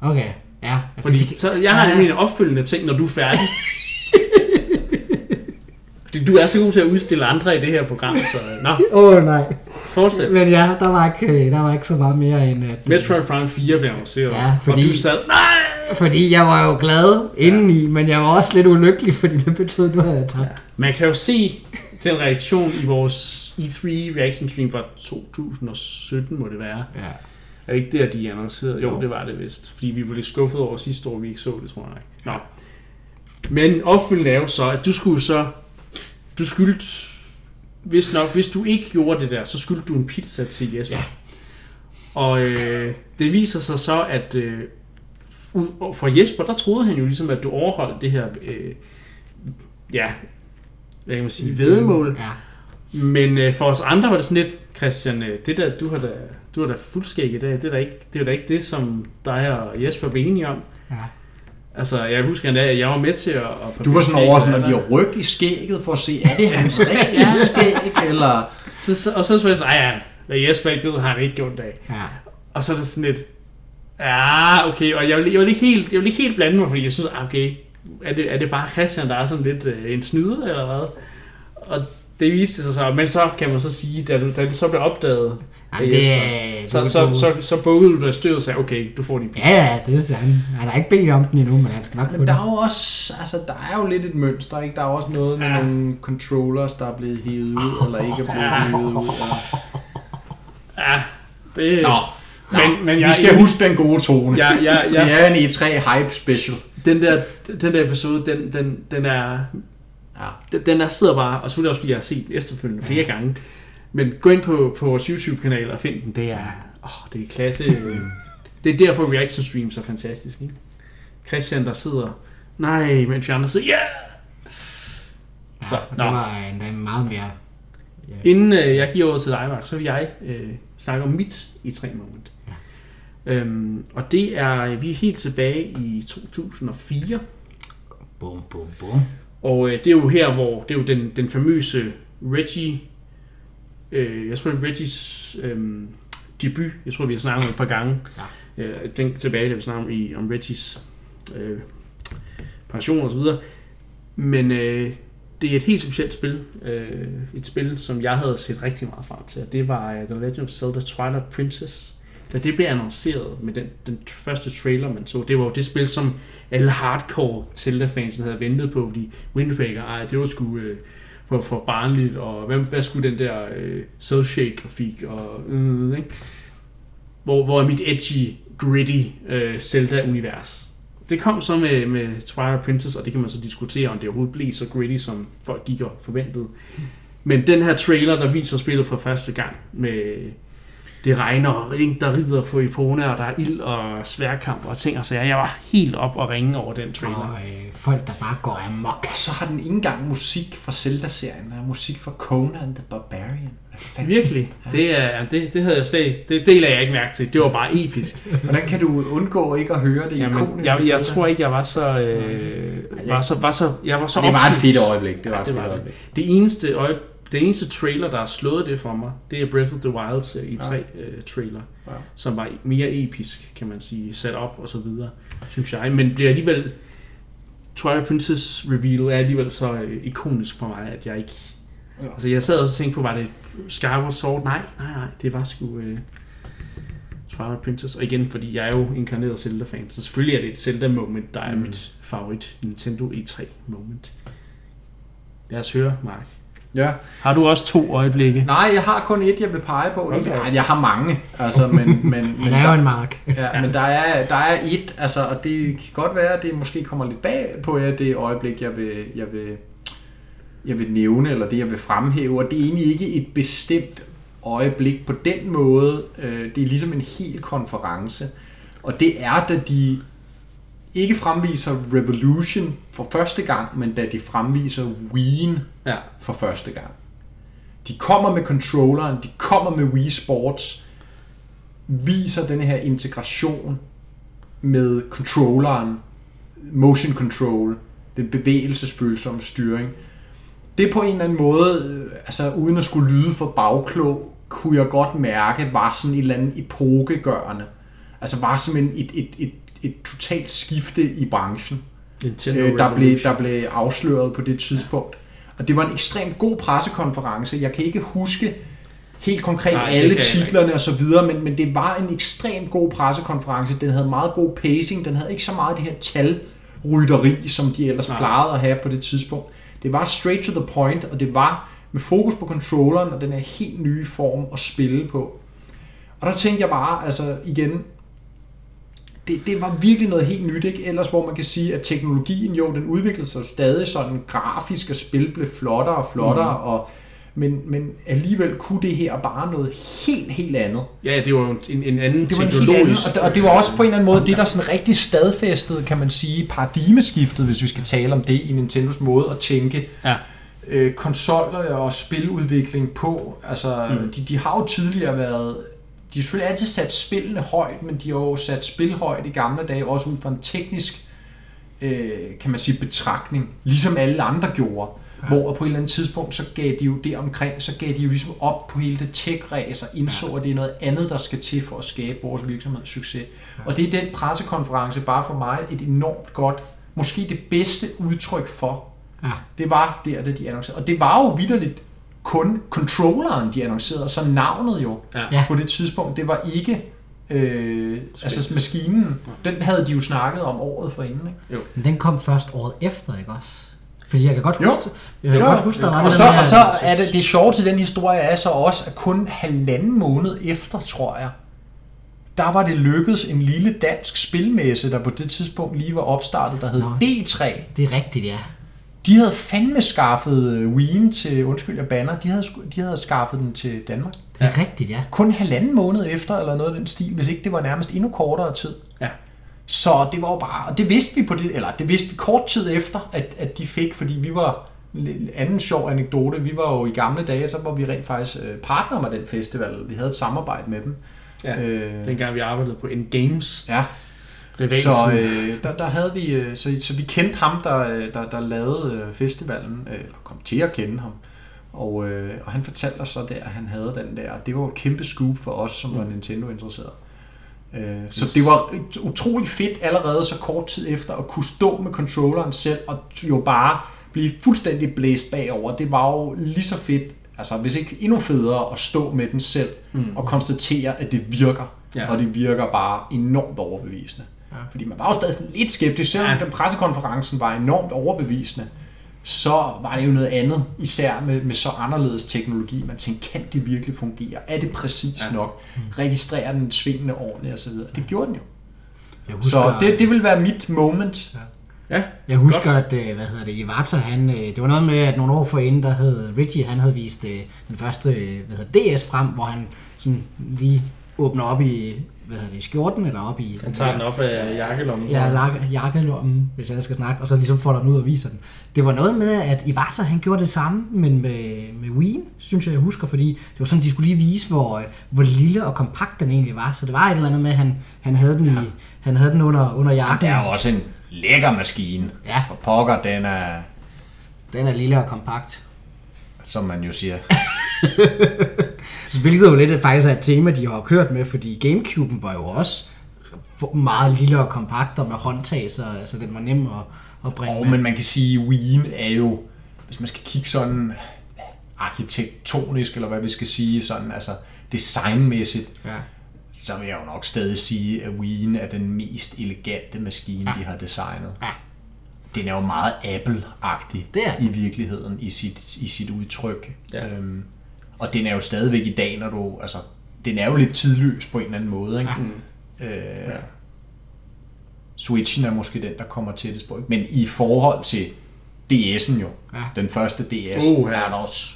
Okay, ja. Fordi så, jeg har nemlig en opfølgende ting, når du er færdig. Du er så god til at udstille andre i det her program, så nå, Åh oh, nej. fortsæt. Men ja, der var, ikke, øh, der var ikke så meget mere end... At, Metroid Prime 4 blev annonceret, Ja, fordi- og du sad, nej! Fordi jeg var jo glad indeni, men jeg var også lidt ulykkelig, fordi det betød, nu havde tabt. Man kan jo se den reaktion i vores E3 reaction stream fra 2017, må det være. Ja. Er det ikke der, de annoncerede? Jo, Jo. det var det vist. Fordi vi blev lidt skuffet over sidste år, vi ikke så det, tror jeg. Nå. Men opfølgende er jo så, at du skulle så... Du skyldte... Hvis nok, hvis du ikke gjorde det der, så skyldte du en pizza til Jesper. Ja. Og øh, det viser sig så, at øh, for Jesper, der troede han jo ligesom, at du overholdt det her... Øh, ja, hvad kan man sige, vedmål. Ja. Men øh, for os andre var det sådan lidt, Christian, øh, det der, du har da, du har da fuldskæg i dag, det er da ikke det, er da ikke det som dig og Jesper blev enige om. ja. Altså, jeg husker endda, at jeg var med til at... at Du var sådan over, sådan, at når de har ryg i skægget for at se, er det hans rigtige skæg, eller... Så, så, og så var jeg sådan, nej ja, hvad Jesper ikke ved, har han ikke gjort det af. Ja. Og så er det sådan lidt, ja, okay, og jeg vil, jeg vil, ikke, helt, jeg vil ikke helt blande mig, fordi jeg synes, ah, okay, er det, er det bare Christian, der er sådan lidt øh, en snyder, eller hvad? Og det viste sig så, men så kan man så sige, da, da det så blev opdaget, Ja, af det, det, så, så, så, så bukkede du dig støvet og sagde, okay, du får din penge. Ja, ja, det er han. Han har ikke bedt om den endnu, men han skal nok få Men den. der er jo også, altså der er jo lidt et mønster, ikke? Der er også noget med Ja. nogle controllers, der er blevet hævet ud, eller ikke er blevet Ja. hævet ud. Ja. Ja, det... Nå, men, men vi jeg, skal huske den gode tone. Ja, ja, ja. Det er en E3 hype special. den der, den der episode, den, den, den er, Ja. den, den der sidder bare, og selvfølgelig også fordi jeg har set den efterfølgende flere gange, men gå ind på, på vores YouTube-kanal og find den, det er, åh, det er klasse. det er derfor reaction streams er fantastisk, ikke? Christian, der sidder, nej, mens vi andre sidder, ja! Ja, Så, og det var endda meget mere... Inden øh, jeg giver ordet til dig, Mark, så vil jeg øh, snakke om mit i tre moment. Ja. Øhm, og det er, vi er helt tilbage i 2004, Bum, bum, bum. Og øh, det er jo her, hvor det er jo den, den famøse Reggie, øh, jeg tror Reggies øh, debut, jeg tror vi har snakket om et par gange, ja. øh, den tilbage, da vi snakker om, i, om Reggies øh, pension og så videre. Men øh, det er et helt specielt spil, øh, et spil, som jeg havde set rigtig meget frem til, det var øh, The Legend of Zelda Twilight Princess. Da det blev annonceret med den, den første trailer, man så, det var jo det spil, som alle hardcore Zelda-fansen havde ventet på, fordi Wind Waker, ej, det var sgu øh, for, for barnligt, og hvad, hvad skulle den der øh, cel-shade-grafik, og øh, ikke? Hvor, hvor er mit edgy, gritty øh, Zelda-univers? Det kom så med, med Twilight Princess, og det kan man så diskutere, om det overhovedet blev så gritty, som folk gik og forventede. Men den her trailer, der viser spillet for første gang med det regner, og der rider på Epona, og der er ild og sværkamp og ting og sager. Jeg var helt op og ringe over den trailer. Og øh, folk, der bare går amok. Og så har den ikke engang musik fra Zelda-serien, der er musik fra Conan the Barbarian. Virkelig. Det, er, det, det havde jeg slet det deler jeg ikke mærke til. Det var bare episk. Hvordan kan du undgå ikke at høre det Jamen, ikoniske jeg, jeg tror ikke, jeg var så... Øh, var så, var så jeg var så det var et opslugt. fedt øjeblik. Det var Ja, et det fedt var det. øjeblik. Det eneste, øje, det eneste trailer, der har slået det for mig, det er Breath of the Wild i tre uh, trailer, Ja. som var mere episk, kan man sige, sat op og så videre, synes jeg. Men det er alligevel, Twilight Princess reveal er alligevel så øh, ikonisk for mig, at jeg ikke... Ja. Altså jeg sad og tænkte på, var det Skyward Sword? Nej, nej, nej, det var sgu øh, Twilight Princess. Og igen, fordi jeg er jo inkarneret Zelda-fan, så selvfølgelig er det et Zelda-moment, der er Mm. mit favorit Nintendo E3-moment. Lad os høre, Mark. Ja. Har du også to øjeblikke? Nej, jeg har kun et, jeg vil pege på. Okay. Nej, jeg har mange, altså, men, men, men, Han er jo en mark. ja, men der, er, der er et, altså, og det kan godt være, at det måske kommer lidt bag på jer, det øjeblik, jeg vil, jeg vil, jeg vil nævne, eller det, jeg vil fremhæve, og det er egentlig ikke et bestemt øjeblik på den måde. Øh, Det er ligesom en hel konference, og det er, da de ikke fremviser Revolution for første gang, men da de fremviser Wien Ja. for første gang. De kommer med controlleren, de kommer med Wii Sports, viser den her integration med controlleren, motion control, den bevægelsesfølsomme styring. Det på en eller anden måde, øh, altså uden at skulle lyde for bagklog, kunne jeg godt mærke, var sådan et eller andet epokegørende. Altså var simpelthen et, et, et, et totalt skifte i branchen øh, der, blev, der blev afsløret på det tidspunkt. Og det var en ekstremt god pressekonference. Jeg kan ikke huske helt konkret Nej, alle titlerne og så videre, men, men det var en ekstremt god pressekonference. Den havde meget god pacing. Den havde ikke så meget det her talrytteri, som de ellers. Nej. plejede at have på det tidspunkt. Det var straight to the point, og det var med fokus på controlleren og den her helt nye form at spille på. Og der tænkte jeg bare, altså igen, det, det var virkelig noget helt nyt, ikke? Ellers hvor man kan sige, at teknologien jo, den udviklede sig stadig sådan grafisk, og spil blev flottere og flottere, mm. og, men, men alligevel kunne det her bare noget helt, helt andet. Ja, det var jo en, en anden Det var en helt anden, og det, og det var også på en eller anden måde det, der sådan rigtig stadfæstede, kan man sige, paradigmeskiftet, hvis vi skal tale om det i Nintendos måde at tænke Ja. øh, konsoller og spiludvikling på. Altså, mm. de, de har jo tidligere været... De har selvfølgelig altid sat spillene højt, men de har jo sat spil højt i gamle dage, også ud fra en teknisk øh, kan man sige, betragtning, ligesom alle andre gjorde. Ja. Hvor på et eller andet tidspunkt, så gav de jo det omkring, så gav de jo ligesom op på hele det tech-ræs og indså, at det er noget andet, der skal til for at skabe vores virksomheds succes. Ja. Og det er den pressekonference bare for mig et enormt godt, måske det bedste udtryk for. Ja. Det var der, det de annoncerede. Og det var jo vidderligt kun controlleren, de annoncerede, så navnet jo Ja. På det tidspunkt, det var ikke øh, altså maskinen. Den havde de jo snakket om året forinden. Ikke? Men den kom først året efter, ikke også? Fordi jeg kan godt Jo. huske, jeg kan Jo. godt huske der var Og så, og så er det, det sjove til den historie er så også, at kun halvanden måned efter, tror jeg, der var det lykkedes en lille dansk spilmesse, der på det tidspunkt lige var opstartet, der hed Nå. D3. Det er rigtigt, ja. De havde fandme skaffet øh, Wien til, undskyld jeg banner, de havde, de havde skaffet den til Danmark. Det er rigtigt, ja. Kun halvanden måned efter, eller noget af den stil, hvis ikke det var nærmest endnu kortere tid. Ja. Så det var jo bare, og det vidste vi på det, eller det vidste vi kort tid efter, at, at de fik, fordi vi var, en anden sjov anekdote, vi var jo i gamle dage, så var vi rent faktisk øh, partner med den festival, vi havde et samarbejde med dem. Ja. Øh, Dengang vi arbejdede på en Games ja, rivalsen. så øh, der, der havde vi, øh, så, så vi kendte ham, der, øh, der, der lavede øh, festivalen, øh, eller kom til at kende ham. Og, øh, og han fortalte os så der, at han havde den der. Det var et kæmpe scoop for os, som var Nintendo-interesseret. Øh, så det var utrolig fedt allerede så kort tid efter at kunne stå med controlleren selv og jo bare blive fuldstændig blæst bagover. Det var jo lige så fedt, altså hvis ikke endnu federe at stå med den selv mm. og konstatere, at det virker. Ja. Og det virker bare enormt overbevisende. Ja. Fordi man var jo stadig sådan lidt skeptisk, selvom Ja. ja. den pressekonferencen var enormt overbevisende så var det jo noget andet, især med, med så anderledes teknologi. Man tænkte, kan det virkelig fungere? Er det præcis Ja. ja. nok? Registrerer den svingende ordentligt osv.? Det gjorde den jo. Jeg Så det, det vil være mit moment. Ja, Jeg husker, Godt. at, øh, hvad hedder det, Iwata, han, øh, det var noget med, at nogle år forinden, der havde Reggie, han havde vist øh, den første, hvad hedder DS frem, hvor han sådan lige åbner op i, hvad hedder det, skjorten, eller op i... han tager den op af jakkelommen. Ja, lak- jakkelommen, hvis jeg skal snakke, og så ligesom folder den ud og viser den. Det var noget med, at Iwata han gjorde det samme, men med, med Wien, synes jeg, jeg husker, fordi det var sådan, de skulle lige vise, hvor, hvor lille og kompakt den egentlig var. Så det var et eller andet med, at han, han havde den, i, han havde den under, under jakken. også en lækker maskine. Ja. For pokker, den er, Den er lille og kompakt. Som man jo siger. Så hvilket jo lidt faktisk er et tema, de har kørt med, fordi Gamecube'en var jo også meget lille og kompakt og med håndtag, så, så den var nem at, at bringe Og, med. men man kan sige, at Wien er jo, hvis man skal kigge sådan arkitektonisk, eller hvad vi skal sige, sådan, altså designmæssigt, Ja. så vil jeg jo nok stadig sige, at Wien er den mest elegante maskine, Ja. de har designet. Ja. Den er jo meget Apple-agtig Det er i virkeligheden, i sit, i sit udtryk. Ja. Øhm, og den er jo stadigvæk i dag, når du... Altså, den er jo lidt tidløs på en eller anden måde, ikke? Ja. Øh, Ja. Switchen er måske den, der kommer tættest på. Ikke? Men i forhold til DS'en jo, Ja. den første DS, Uh, ja. er der også...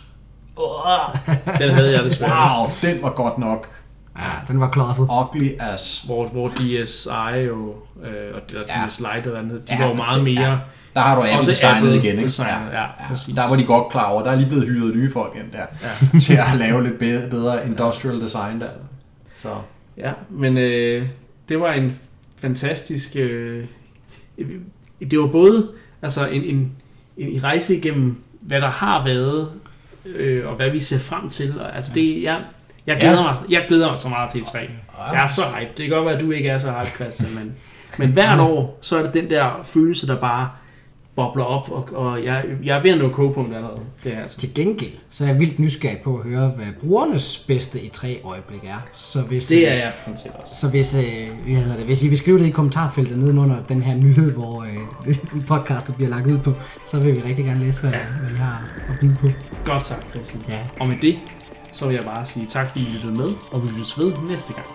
Uh, Den havde jeg desværre. wow, den var godt nok ja, den var klodset. ugly as... Hvor, hvor DSi jo, øh, og eller Ja. DS Lite, hvad den hed, de Ja, var jo meget mere... ja. Der har du Apple igen, ikke? designet, ja, præcis. Der var de godt klar over. Der er lige blevet hyret nye folk ind der, Ja. til at lave lidt bedre, bedre industrial design der. Så Ja, men øh, det var en fantastisk... Øh, det var både altså en, en, en rejse igennem, hvad der har været, øh, og hvad vi ser frem til. Og, altså det, jeg, jeg, glæder Ja. mig, jeg glæder mig så meget til E3. Jeg er så hype. Det kan godt være, at du ikke er så hype, Christian, men, men hvert år, så er det den der følelse, der bare bobler op, og, og jeg, jeg er ved at nå kogepunkt allerede. Det er altså. Til gengæld, så er jeg vildt nysgerrig på at høre, hvad brugernes bedste i tre øjeblik er. Så hvis, Det er øh, jeg sådan set også. Så hvis, øh, hedder det, hvis I vil skrive det i kommentarfeltet nedenunder den her nyhed, hvor øh, podcastet bliver lagt ud på, så vil vi rigtig gerne læse, hvad, hvad I har at byde på. Godt sagt, Christian. Ja. Og med det, så vil jeg bare sige tak, fordi I lyttede med, og vi lyttes ved næste gang.